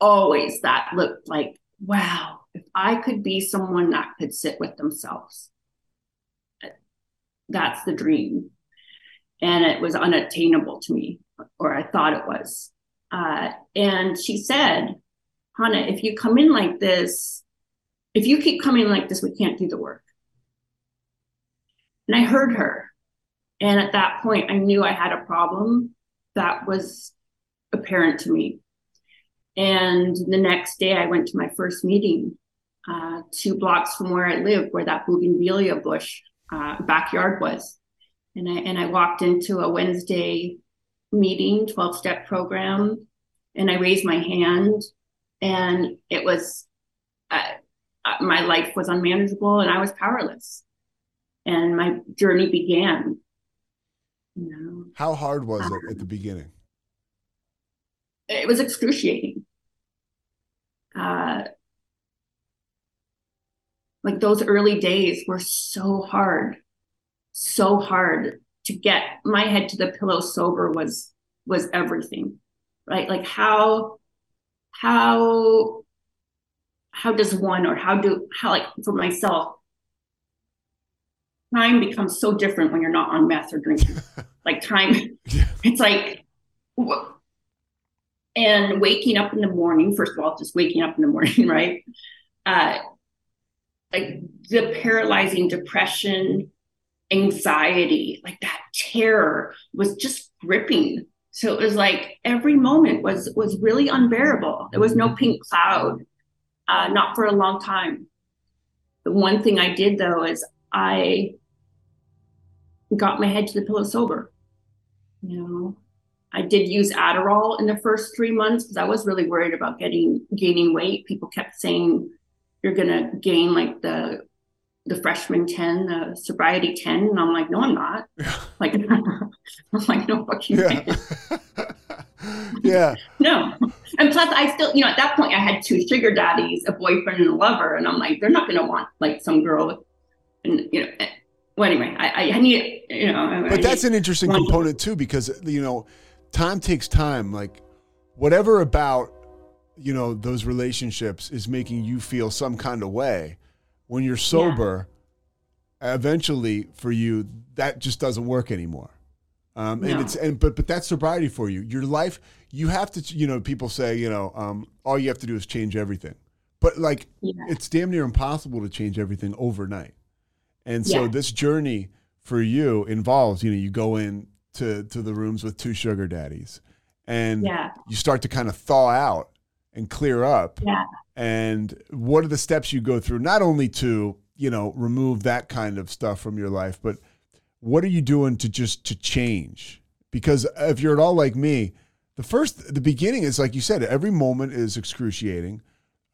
Always that looked like, wow, if I could be someone that could sit with themselves, that's the dream. And it was unattainable to me, or I thought it was. Uh, and she said, Hannah, if you come in like this, if you keep coming like this, we can't do the work. and I heard her. And at that point, I knew I had a problem that was apparent to me. And the next day, I went to my first meeting uh, two blocks from where I lived, where that bougainvillea bush uh, backyard was. And I, and I walked into a Wednesday meeting, 12 step program, and I raised my hand, and it was uh, uh, my life was unmanageable and I was powerless. And my journey began. You know, How hard was it at the beginning? it was excruciating. Uh, like those early days were so hard, so hard to get. My head to the pillow sober was was everything, right? Like how how how does one or how do how like for myself time becomes so different when you're not on meth or drinking. Like time it's like wh- and waking up in the morning first of all just waking up in the morning right? Uh like the paralyzing depression anxiety like that terror was just gripping. So it was like every moment was was really unbearable. There was no pink cloud uh, not for a long time. The one thing i did though is i got my head to the pillow sober you know I did use Adderall in the first three months because I was really worried about getting gaining weight. People kept saying you're gonna gain like the the freshman 10, the sobriety 10. And I'm like, no, I'm not. Like I'm like, no fucking Yeah. yeah. no. And plus I still, you know, at that point I had two sugar daddies, a boyfriend and a lover. And I'm like, they're not gonna want like some girl with and you know eh, well anyway, I, I need you know I- I But that's an interesting one- component too, because you know, time takes time. Like whatever about you know those relationships is making you feel some kind of way. When you're sober, eventually for you that just doesn't work anymore. Um, and No. it's and but but that's sobriety for you. Your life, you have to. You know, people say you know, um, all you have to do is change everything. But like, it's damn near impossible to change everything overnight. And so Yeah. this journey for you involves, you know, you go in to, to the rooms with two sugar daddies and Yeah. you start to kind of thaw out and clear up. Yeah. And what are the steps you go through, not only to, you know, remove that kind of stuff from your life, but what are you doing to just to change? Because if you're at all like me, the first, the beginning is like you said, every moment is excruciating.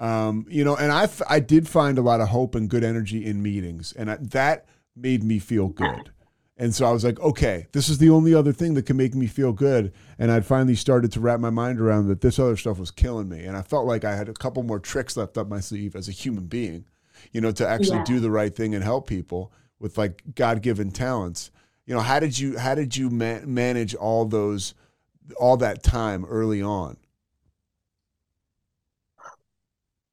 Um, you know, and I, f- I did find a lot of hope and good energy in meetings, and I, that made me feel good. And so I was like, okay, this is the only other thing that can make me feel good. And I'd finally started to wrap my mind around that this other stuff was killing me. And I felt like I had a couple more tricks left up my sleeve as a human being, you know, to actually Yeah. do the right thing and help people with like God given talents. You know, how did you how did you ma- manage all those all that time early on?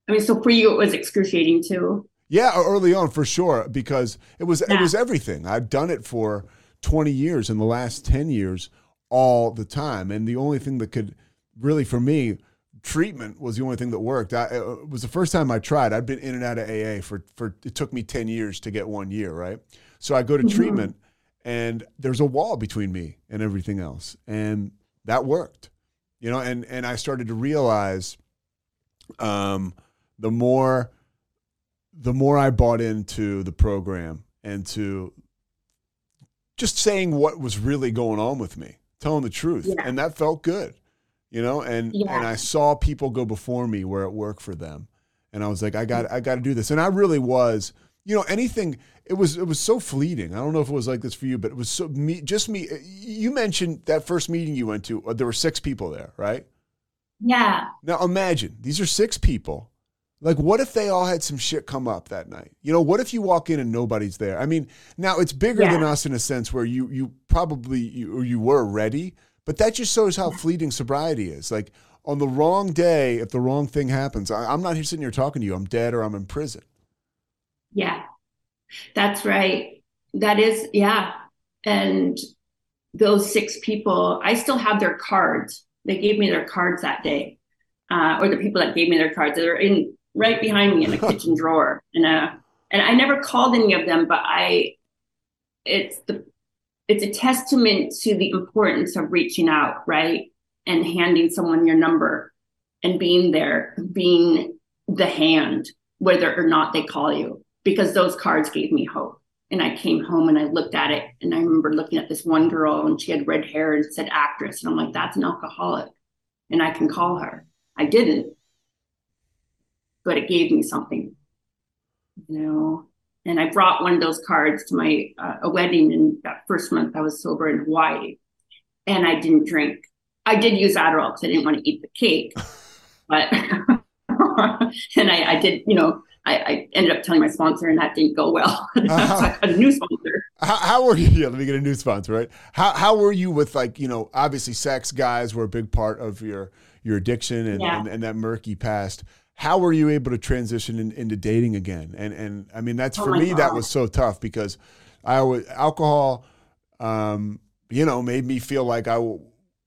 I mean, so for you it was excruciating too. Yeah, early on for sure because it was it was everything. I've done it for 20 years in the last 10 years all the time and the only thing that could really for me treatment was the only thing that worked. I, it was the first time I tried. I'd been in and out of AA for for it took me 10 years to get 1 year, right? So I go to Mhm. treatment and there's a wall between me and everything else and that worked. You know, and and I started to realize um the more the more I bought into the program and to just saying what was really going on with me, telling the truth. Yeah. And that felt good, you know, and, Yeah. and I saw people go before me where it worked for them. And I was like, I got, I got to do this. And I really was, you know, anything, it was, it was so fleeting. I don't know if it was like this for you, but it was so me, just me. You mentioned that first meeting you went to, uh, there were six people there, right? Yeah. Now imagine these are six people. Like, what if they all had some shit come up that night? You know, what if you walk in and nobody's there? I mean, now it's bigger than us in a sense where you you probably you, or you were ready, but that just shows how fleeting sobriety is. Like on the wrong day, if the wrong thing happens, I, I'm not here sitting here talking to you. I'm dead or I'm in prison. Yeah, that's right. That is, yeah. And those six people, I still have their cards. They gave me their cards that day, uh, or the people that gave me their cards. They're in right behind me in the kitchen drawer. And uh, and I never called any of them, but I, it's the it's a testament to the importance of reaching out, right? And handing someone your number and being there, being the hand, whether or not they call you, because those cards gave me hope. And I came home and I looked at it and I remember looking at this one girl and she had red hair and said actress. And I'm like, that's an alcoholic. And I can call her. I didn't, but it gave me something, you know. And I brought one of those cards to my uh, a wedding in that first month I was sober in Hawaii, and I didn't drink. I did use Adderall because I didn't want to eat the cake, but and I, I did, you know, I, I, ended up telling my sponsor, and that didn't go well. so I got a new sponsor. How, how, were you? Yeah, let me get a new sponsor, right? How how were you with like you know obviously sex guys were a big part of your your addiction and, yeah. and, and that murky past how were you able to transition in, into dating again? And and I mean that's oh for me God. that was so tough because I was alcohol, um, you know, made me feel like I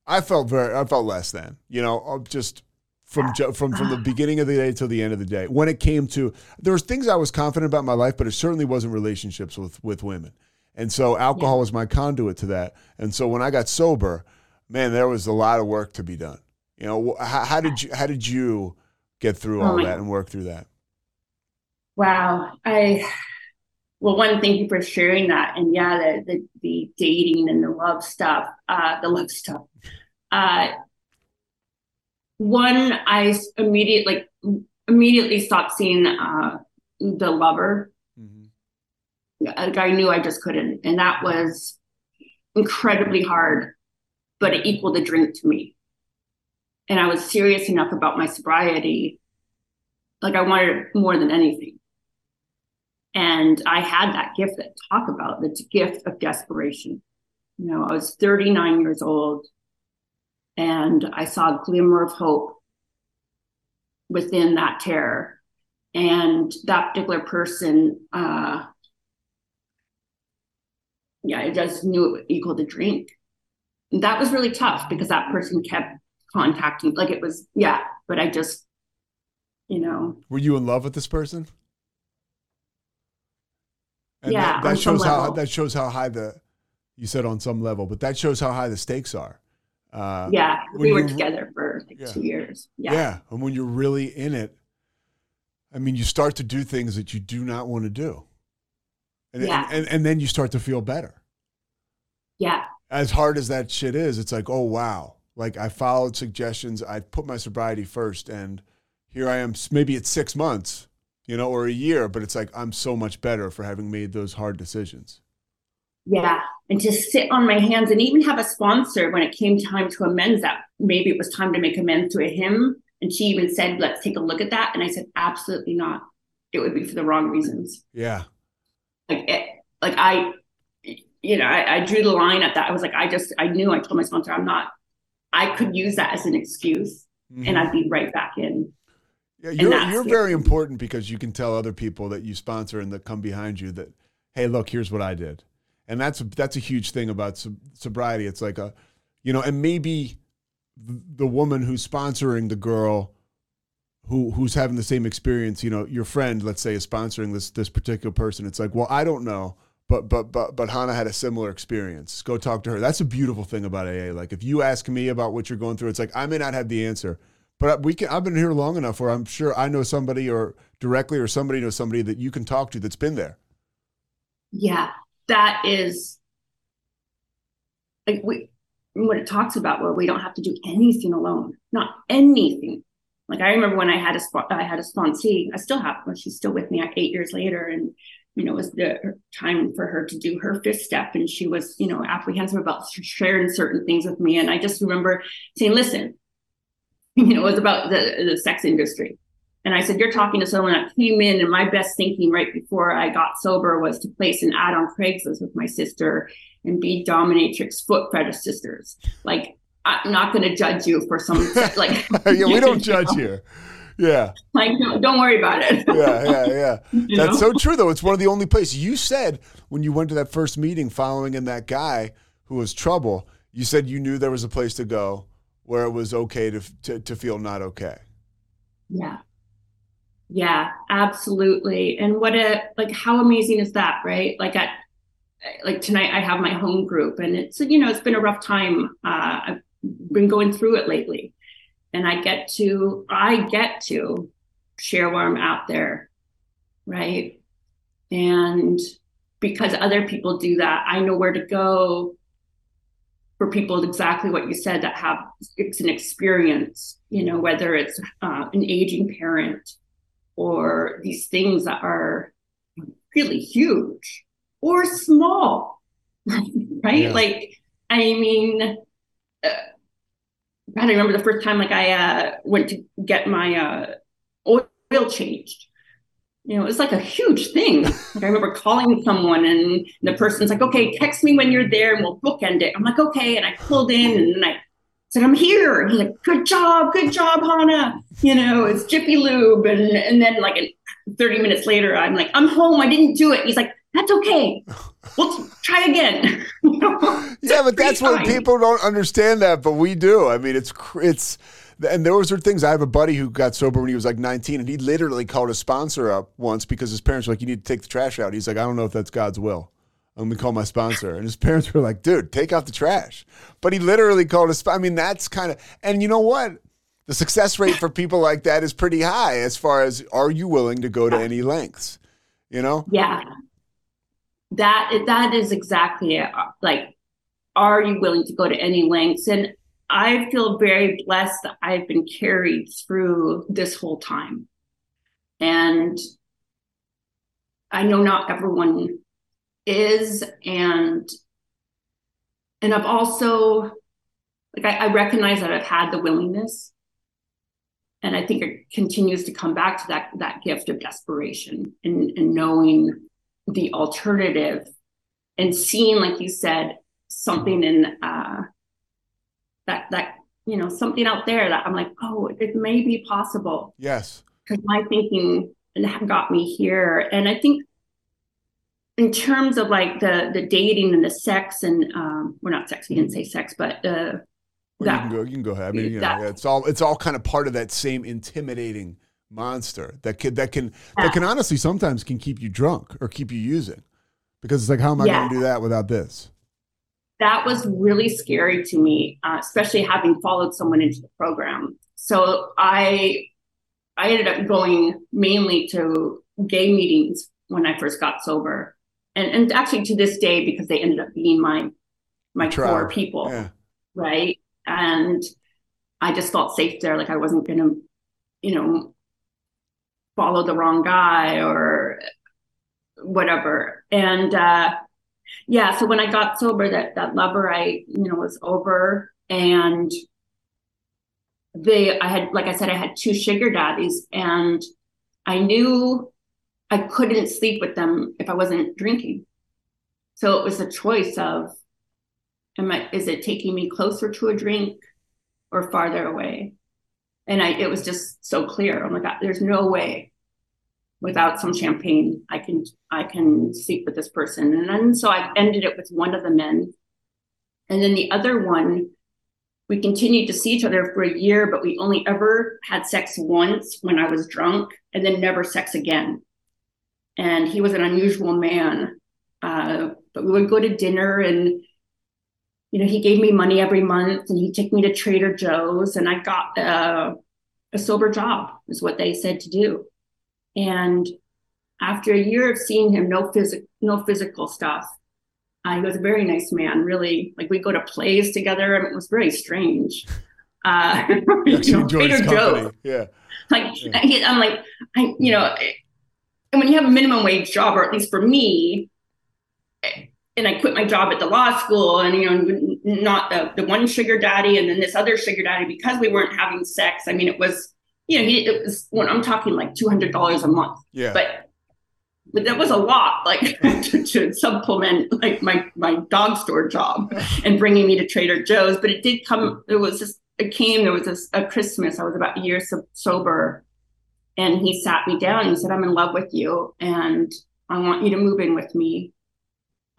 I felt very I felt less than you know just from from from the beginning of the day till the end of the day. When it came to there was things I was confident about my life, but it certainly wasn't relationships with with women. And so alcohol yeah. was my conduit to that. And so when I got sober, man, there was a lot of work to be done. You know, how, how did you how did you get through oh all that and work through that? Wow. I well, one, thank you for sharing that. And yeah, the the, the dating and the love stuff, uh, the love stuff. Uh, one, I immediately like immediately stopped seeing uh, the lover. Mm-hmm. Like I knew I just couldn't, and that was incredibly hard, but it equaled the drink to me and I was serious enough about my sobriety. Like I wanted it more than anything. And I had that gift that talk about the gift of desperation. You know, I was 39 years old and I saw a glimmer of hope within that terror. And that particular person, uh, yeah, I just knew it would equal to drink. And that was really tough because that person kept contacting. Like it was, yeah. But I just, you know. Were you in love with this person? And yeah, that, that shows how that shows how high the you said on some level, but that shows how high the stakes are. Uh, yeah, we were together for like yeah. two years. Yeah. yeah, and when you're really in it, I mean, you start to do things that you do not want to do, and yeah. and, and, and then you start to feel better. Yeah. As hard as that shit is, it's like, oh wow, like I followed suggestions. I put my sobriety first, and here I am. Maybe it's six months, you know, or a year, but it's like I'm so much better for having made those hard decisions. Yeah, and to sit on my hands and even have a sponsor when it came time to amends that maybe it was time to make amends to him. And she even said, "Let's take a look at that." And I said, "Absolutely not. It would be for the wrong reasons." Yeah, like it, like I, you know, I, I drew the line at that. I was like, I just, I knew. I told my sponsor, I'm not I could use that as an excuse mm-hmm. and I'd be right back in. Yeah, you're, you're very important because you can tell other people that you sponsor and that come behind you that, hey, look, here's what I did. And that's a, that's a huge thing about sobriety. It's like a, you know, and maybe the woman who's sponsoring the girl who who's having the same experience, you know, your friend, let's say, is sponsoring this this particular person. It's like, well, I don't know but but but but Hannah had a similar experience. Go talk to her. That's a beautiful thing about AA. Like if you ask me about what you're going through, it's like I may not have the answer, but we can. I've been here long enough where I'm sure I know somebody or directly or somebody knows somebody that you can talk to that's been there. Yeah, that is like we what it talks about where we don't have to do anything alone, not anything. Like I remember when I had a spot, I had a sponsee. I still have, she's still with me eight years later, and you know, it was the time for her to do her fifth step. And she was, you know, apprehensive about sharing certain things with me. And I just remember saying, listen, you know, it was about the, the sex industry. And I said, You're talking to someone that came in, and my best thinking right before I got sober was to place an ad on Craigslist with my sister and be dominatrix foot fetish sisters. Like, I'm not going to judge you for some, like, yeah, we don't judge know? here. Yeah. Like, no, don't worry about it. yeah, yeah, yeah. That's know? so true, though. It's one of the only places you said when you went to that first meeting following in that guy who was trouble, you said you knew there was a place to go where it was okay to, to, to feel not okay. Yeah. Yeah, absolutely. And what a, like, how amazing is that, right? Like, at, like tonight I have my home group and it's you know it's been a rough time. Uh, I've been going through it lately, and I get to I get to share where I'm out there, right? And because other people do that, I know where to go for people exactly what you said that have it's an experience, you know, whether it's uh, an aging parent or these things that are really huge or small, right? Yeah. Like, I mean, uh, God, I remember the first time like I uh, went to get my uh, oil changed. You know, it's like a huge thing. Like I remember calling someone and the person's like, okay, text me when you're there and we'll bookend it. I'm like, okay. And I pulled in and I said, I'm here. And he's like, good job, good job, Hannah. You know, it's Jiffy Lube. And and then like 30 minutes later, I'm like, I'm home. I didn't do it. He's like, that's okay. We'll try again. yeah, but that's what people don't understand that, but we do. I mean, it's it's and those are things. I have a buddy who got sober when he was like 19, and he literally called a sponsor up once because his parents were like, "You need to take the trash out." He's like, "I don't know if that's God's will." I'm gonna call my sponsor, and his parents were like, "Dude, take out the trash." But he literally called a. Sp- I mean, that's kind of. And you know what? The success rate for people like that is pretty high. As far as are you willing to go to any lengths? You know? Yeah. That that is exactly it. Like, are you willing to go to any lengths? And I feel very blessed that I've been carried through this whole time. And I know not everyone is and and I've also like I, I recognize that I've had the willingness and I think it continues to come back to that that gift of desperation and, and knowing the alternative and seeing, like you said, something in uh, that that you know something out there that I'm like, oh, it may be possible Yes. because my thinking got me here, and I think in terms of like the the dating and the sex and um, we're not sex, we didn't say sex, but uh, Well, you that can go. You can go ahead. I mean, you know, that- it's all it's all kind of part of that same intimidating monster that can that can that can honestly sometimes can keep you drunk or keep you using because it's like, how am I Yeah. going to do that without this? that was really scary to me, uh, especially having followed someone into the program. So I I ended up going mainly to gay meetings when I first got sober, and and actually to this day because they ended up being my my Tribe. core people, Yeah. right? And I just felt safe there, like I wasn't gonna, you know, follow the wrong guy or whatever. And uh, yeah, so when I got sober, that that lover I you know was over, and they I had like I said I had two sugar daddies, and I knew I couldn't sleep with them if I wasn't drinking. So it was a choice of, am I is it taking me closer to a drink or farther away? And I it was just so clear. I'm like, there's no way without some champagne I can I can sleep with this person. And then so I ended it with one of the men. And then the other one, we continued to see each other for a year, but we only ever had sex once when I was drunk and then never sex again. And he was an unusual man. Uh, but we would go to dinner and you know, he gave me money every month and he'd take me to Trader Joe's and I got uh, a sober job is what they said to do. And after a year of seeing him, no physical, no physical stuff. Uh, he was a very nice man, really. Like we go to plays together, and it was very strange. Uh, You know, Trader company. Joe's. Yeah. Like he, I'm like, I, you know, and when you have a minimum wage job, or at least for me, and I quit my job at the law school, and you know, not the the one sugar daddy, and then this other sugar daddy because we weren't having sex. I mean, it was, you know, he, it was when I'm talking like two hundred dollars a month, Yeah. but but that was a lot, like to, to supplement like my my dog store job and bringing me to Trader Joe's. But it did come. It was just it came. There was this, a Christmas. I was about a year so, sober, and he sat me down and he said, "I'm in love with you, and I want you to move in with me.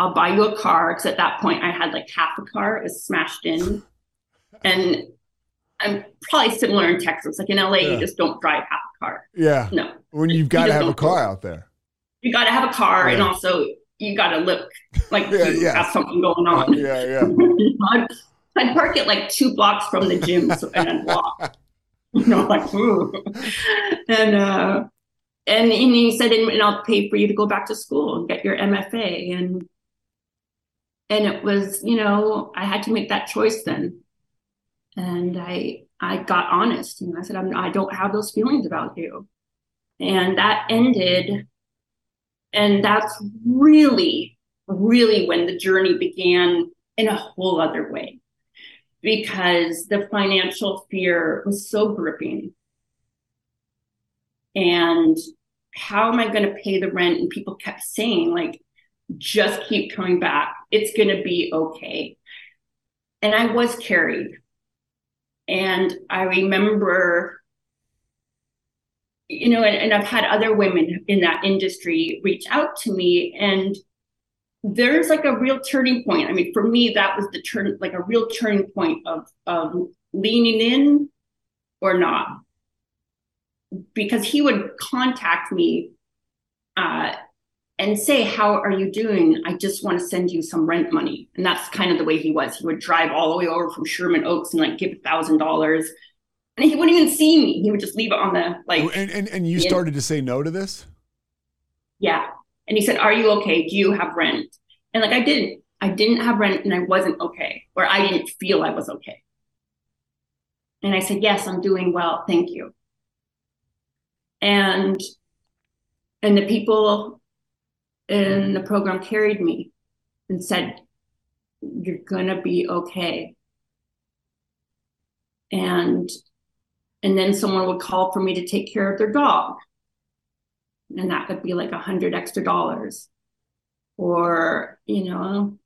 I'll buy you a car." Because at that point, I had like half a car. It was smashed in, and I'm probably similar in Texas. Like in LA, Yeah. you just don't drive half a car. Yeah. No. When you've got to have a car out there. you got to have a car and also you got to look like Yeah, you yeah. have something going on. Yeah, yeah. I'd, park it like two blocks from the gym so, and walk. You know, like, ooh. And, uh, and, and he said, and, and I'll pay for you to go back to school and get your MFA. And, and it was, you know, I had to make that choice then. And I, I got honest. You know, I said, I'm, I don't have those feelings about you. And that ended. And that's really, really when the journey began in a whole other way because the financial fear was so gripping. And how am I going to pay the rent? And people kept saying, like, just keep coming back. It's going to be okay. And I was carried. And I remember, you know, and, and I've had other women in that industry reach out to me and there's like a real turning point. I mean, for me, that was the turn, like a real turning point of of leaning in or not, because he would contact me uh, and say, "How are you doing? I just want to send you some rent money." And that's kind of the way he was. He would drive all the way over from Sherman Oaks and like give a thousand dollars, and he wouldn't even see me. He would just leave it on the like. And and, and you started to say no to this? Yeah. And he said, Are you okay? Do you have rent? And like I didn't. I didn't have rent and I wasn't okay, or I didn't feel I was okay. And I said, Yes, I'm doing well. Thank you. And and the people in mm-hmm. the program carried me and said, You're gonna be okay. And and then someone would call for me to take care of their dog and that would be like a hundred extra dollars or you know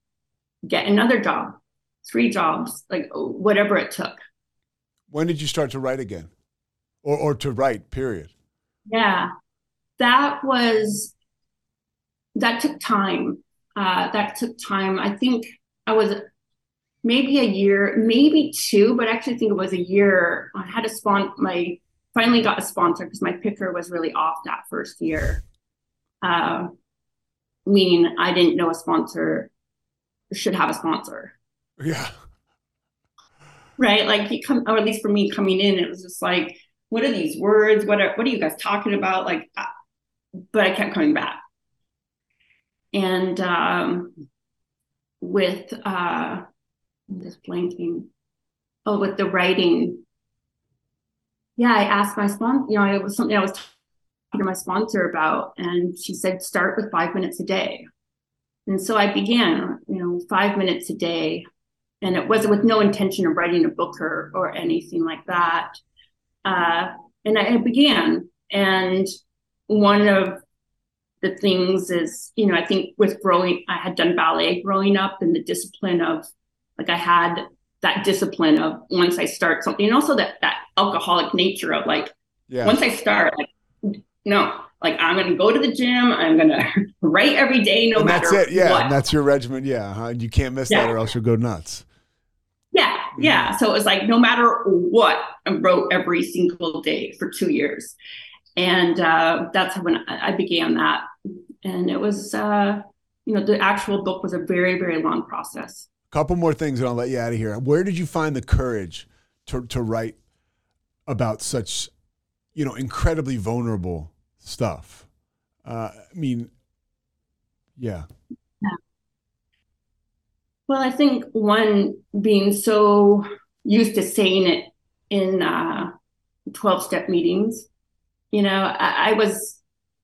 get another job three jobs like whatever it took When did you start to write again? Or or to write, period. yeah that was that took time uh that took time i think i was maybe a year maybe two but I actually think it was a year i had a sponsor. my finally got a sponsor because my picker was really off that first year uh, meaning i didn't know a sponsor should have a sponsor Yeah. right? Like you come, or at least for me coming in, it was just like, what are these words? What are what are you guys talking about? Like, but I kept coming back, and um, with uh, I'm just blanking. Oh, with the writing, yeah, I asked my sponsor. You know, it was something I was talking to my sponsor about, and she said start with five minutes a day. And so I began, you know, five minutes a day and it was with no intention of writing a book or, or anything like that. Uh, and I began, and one of the things is, you know, I think with growing, I had done ballet growing up, and the discipline of, like, I had that discipline of once I start something, and also that that alcoholic nature of like, Yeah. once I start, like, no, like I'm gonna go to the gym, I'm gonna write every day, no and matter that's it. Yeah. that's your regimen. Yeah. huh? You can't miss that or else you'll go nuts. Yeah, yeah. Mm-hmm. So it was like no matter what, I wrote every single day for two years, and uh, that's when I began that. And it was, uh, you know, the actual book was a very, very long process. A couple more things and I'll let you out of here. Where did you find the courage to, to write about such, you know, incredibly vulnerable stuff? Uh, I mean, yeah. Well, I think one being so used to saying it in uh, 12 step meetings, you know, I, I was,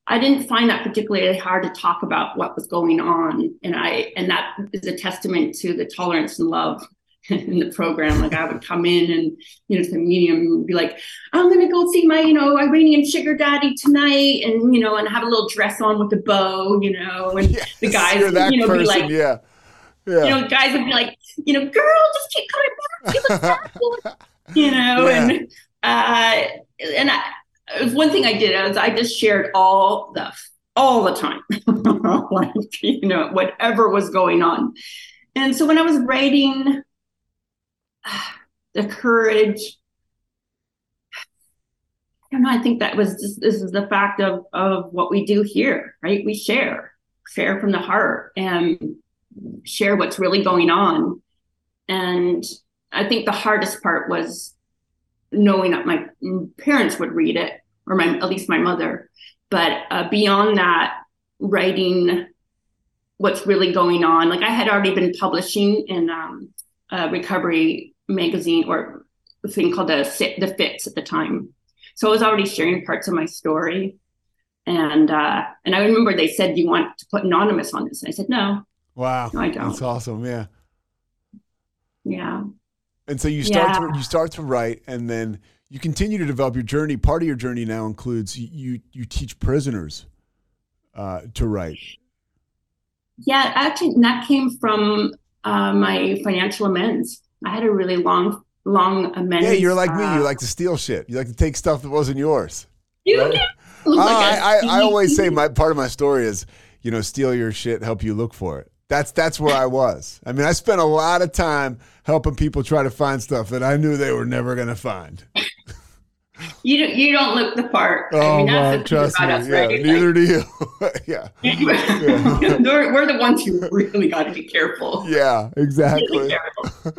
I didn't find that particularly hard to talk about what was going on. And I, and that is a testament to the tolerance and love in the program. Like I would come in and, you know, to the medium and be like, I'm going to go see my, you know, Iranian sugar daddy tonight. And, you know, and have a little dress on with a bow, you know, and the guys, you know, be like, yeah. Yeah. you know, guys would be like, you know, girl, just keep coming back. You look fabulous," you know, Yeah. and uh, and I, one thing I did is I just shared all the all the time, like you know, whatever was going on. And so when I was writing, the courage. I don't know. I think that was just this is the fact of of what we do here, right? We share, share from the heart and share what's really going on. And I think the hardest part was knowing that my parents would read it, or my at least my mother. But uh, beyond that, writing what's really going on. Like I had already been publishing in um, a recovery magazine or a thing called the the Fix at the time, so I was already sharing parts of my story. And uh, and I remember they said, "Do you want to put anonymous on this?" And I said, "No." Wow, no, I don't. That's awesome. Yeah. Yeah. And so you start Yeah. to you start to write, and then you continue to develop your journey. Part of your journey now includes you you, teach prisoners uh, to write. Yeah, actually, that came from uh, my financial amends. I had a really long, long amends. Yeah, you're like me. uh, You like to steal shit. You like to take stuff that wasn't yours. You Right? Oh, Like a I, I, I always say my part of my story is, you know, steal your shit, help you look for it. That's that's where I was. I mean, I spent a lot of time helping people try to find stuff that I knew they were never going to find. You don't, you don't look the part. I Oh, mean, that's well, the trust me. us, yeah, right? neither do you. yeah. Like, we're, we're the ones who really got to be careful. Yeah, exactly. Really careful.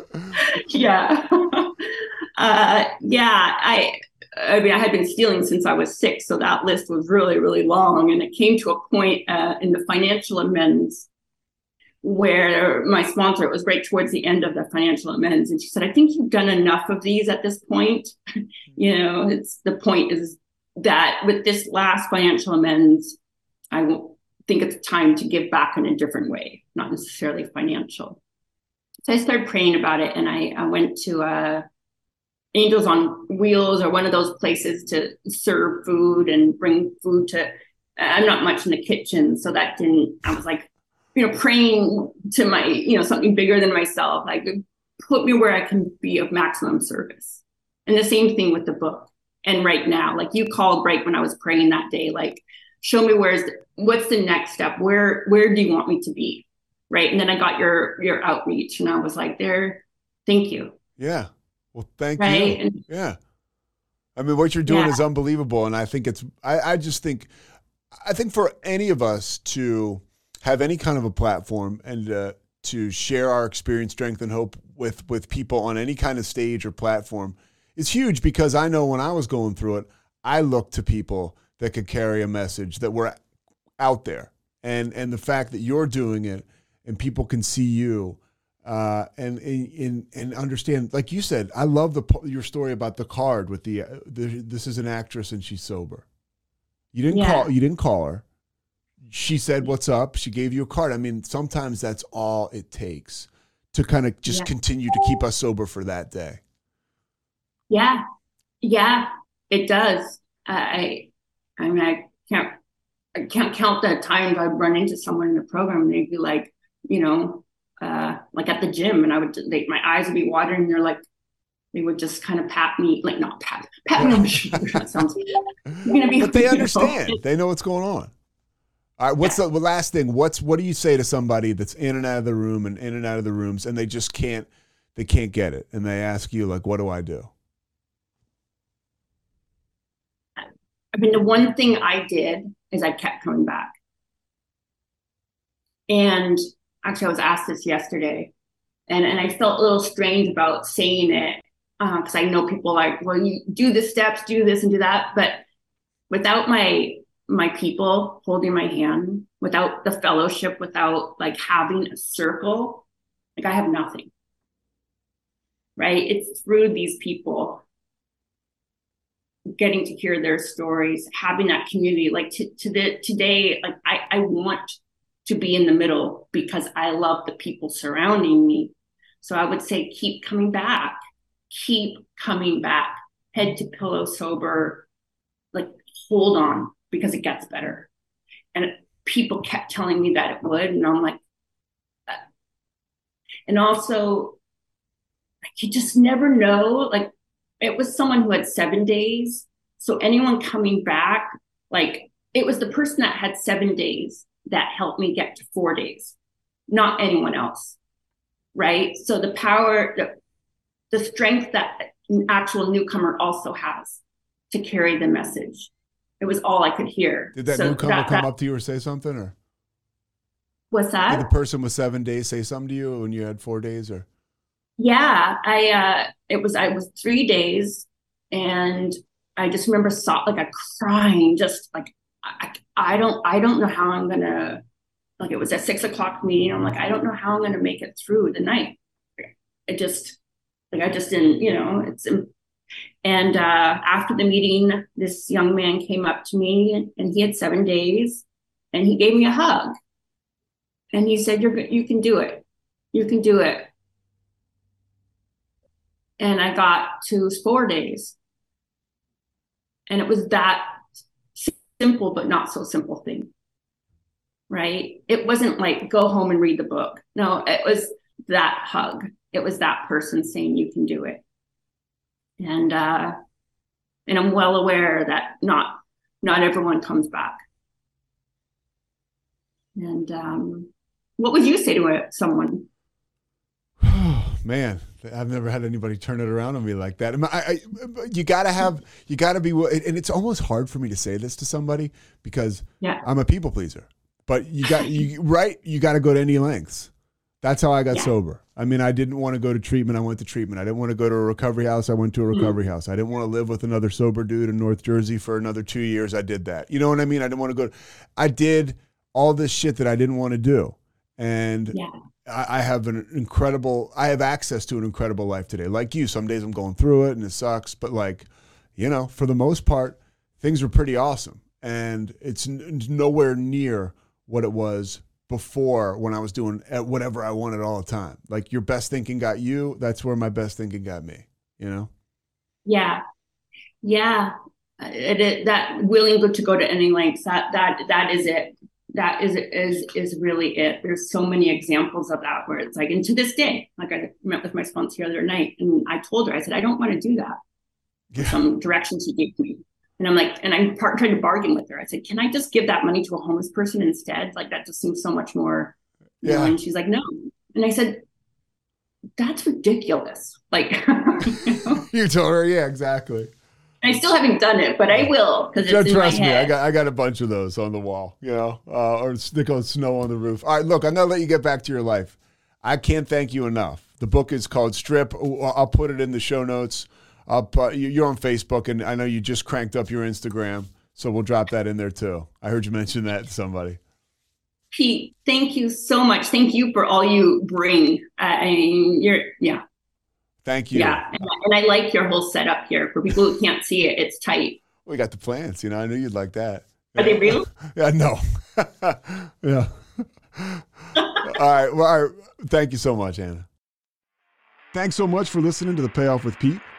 yeah. uh, yeah. I, I mean, I had been stealing since I was six, so that list was really, really long. And it came to a point uh, in the financial amends where my sponsor, it was right towards the end of the financial amends, and she said, I think you've done enough of these at this point. you know, it's the point is that with this last financial amends, I think it's time to give back in a different way, not necessarily financial. So I started praying about it, and I, I went to uh, Angels on Wheels or one of those places to serve food and bring food to. I'm not much in the kitchen, so that didn't. I was like, you know, praying to my, you know, something bigger than myself, like put me where I can be of maximum service. And the same thing with the book. And right now, like you called right when I was praying that day, like show me where's what's the next step? Where where do you want me to be? Right. And then I got your your outreach and I was like, there, thank you. Yeah. Well, thank Right? you. And- yeah. I mean, what you're doing Yeah. is unbelievable, and I think it's. I, I just think, I think for any of us to have any kind of a platform and uh, to share our experience, strength, and hope with with people on any kind of stage or platform is huge because I know when I was going through it, I looked to people that could carry a message that were out there, and and the fact that you're doing it and people can see you uh, and, and and understand. Like you said, I love the your story about the card with the, uh, the this is an actress and she's sober. You didn't Yeah. call you didn't call her. She said, "What's up?" She gave you a card. I mean, sometimes that's all it takes to kind of just Yeah. continue to keep us sober for that day. Yeah, yeah, it does. I, I mean, I can't, I can't count the times I'd run into someone in the program and they'd be like, you know, uh, like at the gym, and I would, they, my eyes would be watering. And they're like, they would just kind of pat me, like not pat, pat me on the shoulder. That sounds, you're gonna be, But they you know, understand. They know what's going on. All right, what's the, the last thing? What's what do you say to somebody that's in and out of the room and in and out of the rooms and they just can't they can't get it and they ask you like, "What do I do?" I mean, the one thing I did is I kept coming back. And actually, I was asked this yesterday, and, and I felt a little strange about saying it uh, because I know people like, well, you do the steps, do this, and do that. But without my my people holding my hand, without the fellowship, without like having a circle, like I have nothing. Right? It's through these people getting to hear their stories, having that community. Like to, to the today, like I, I want to be in the middle because I love the people surrounding me. So I would say keep coming back, keep coming back, head to pillow sober, like hold on because it gets better. And people kept telling me that it would, and I'm like, and also, like you just never know. Like it was someone who had seven days. So anyone coming back, like it was the person that had seven days that helped me get to four days, not anyone else. Right. So the power, the, the strength that an actual newcomer also has to carry the message. It was all I could hear. Did that So newcomer that- come that- up to you or say something or? What's that? Did the person with seven days say something to you when you had four days, or Yeah, I uh it was I was three days and I just remember saw like a crying, just like I, I don't I don't know how I'm gonna like it was a six o'clock meeting. I'm like, I don't know how I'm gonna make it through the night. It just like I just didn't, you know, it's and uh after the meeting, this young man came up to me and he had seven days and he gave me a hug. And he said, You're you can do it. You can do it and I got to four days. And it was that simple, but not so simple thing. Right? It wasn't like go home and read the book. No, it was that hug. It was that person saying you can do it. And uh and I'm well aware that not not everyone comes back. And um what would you say to a, someone man, I've never had anybody turn it around on me like that. I, I, you gotta have, you gotta be, and it's almost hard for me to say this to somebody because yeah. I'm a people pleaser. But you got, you right, you got to go to any lengths. That's how I got Yeah. sober. I mean, I didn't want to go to treatment. I went to treatment. I didn't want to go to a recovery house. I went to a Mm. recovery house. I didn't want to live with another sober dude in North Jersey for another two years. I did that. You know what I mean? I didn't want to go. I did all this shit that I didn't want to do. And Yeah. I, I have an incredible, I have access to an incredible life today. Like you, some days I'm going through it and it sucks, but like, you know, for the most part, things are pretty awesome. And it's n- nowhere near what it was before when I was doing uh, whatever I wanted all the time. Like your best thinking got you. That's where my best thinking got me, you know? Yeah, yeah. It, it, that willing to go to any lengths. That that that is it. That is is is really it. There's so many examples of that where it's like, and to this day, like I met with my sponsor the other night, and I told her, I said, I don't want to do that. Some directions she gave me, and I'm like, and I'm part, trying to bargain with her. I said, can I just give that money to a homeless person instead? Like that just seems so much more. You know? Yeah. And she's like, no. And I said, that's ridiculous. Like. you told her, yeah, exactly. I still haven't done it, but I will because it's in my trust me, I got I got a bunch of those on the wall, you know, uh, or stick on snow on the roof. All right, look, I'm gonna let you get back to your life. I can't thank you enough. The book is called Strip. I'll put it in the show notes. Put, you- you're on Facebook, and I know you just cranked up your Instagram, so we'll drop that in there too. I heard you mention that to somebody. Pete, thank you so much. Thank you for all you bring. I mean, you're yeah, Thank you. yeah, and, and I like your whole setup here. For people who can't see it, it's tight. We got the plants. You know, I knew you'd like that. Are they real? Yeah, no. yeah. all right. Well, all right. Thank you so much, Hannah. Thanks so much for listening to The Payoff with Pete.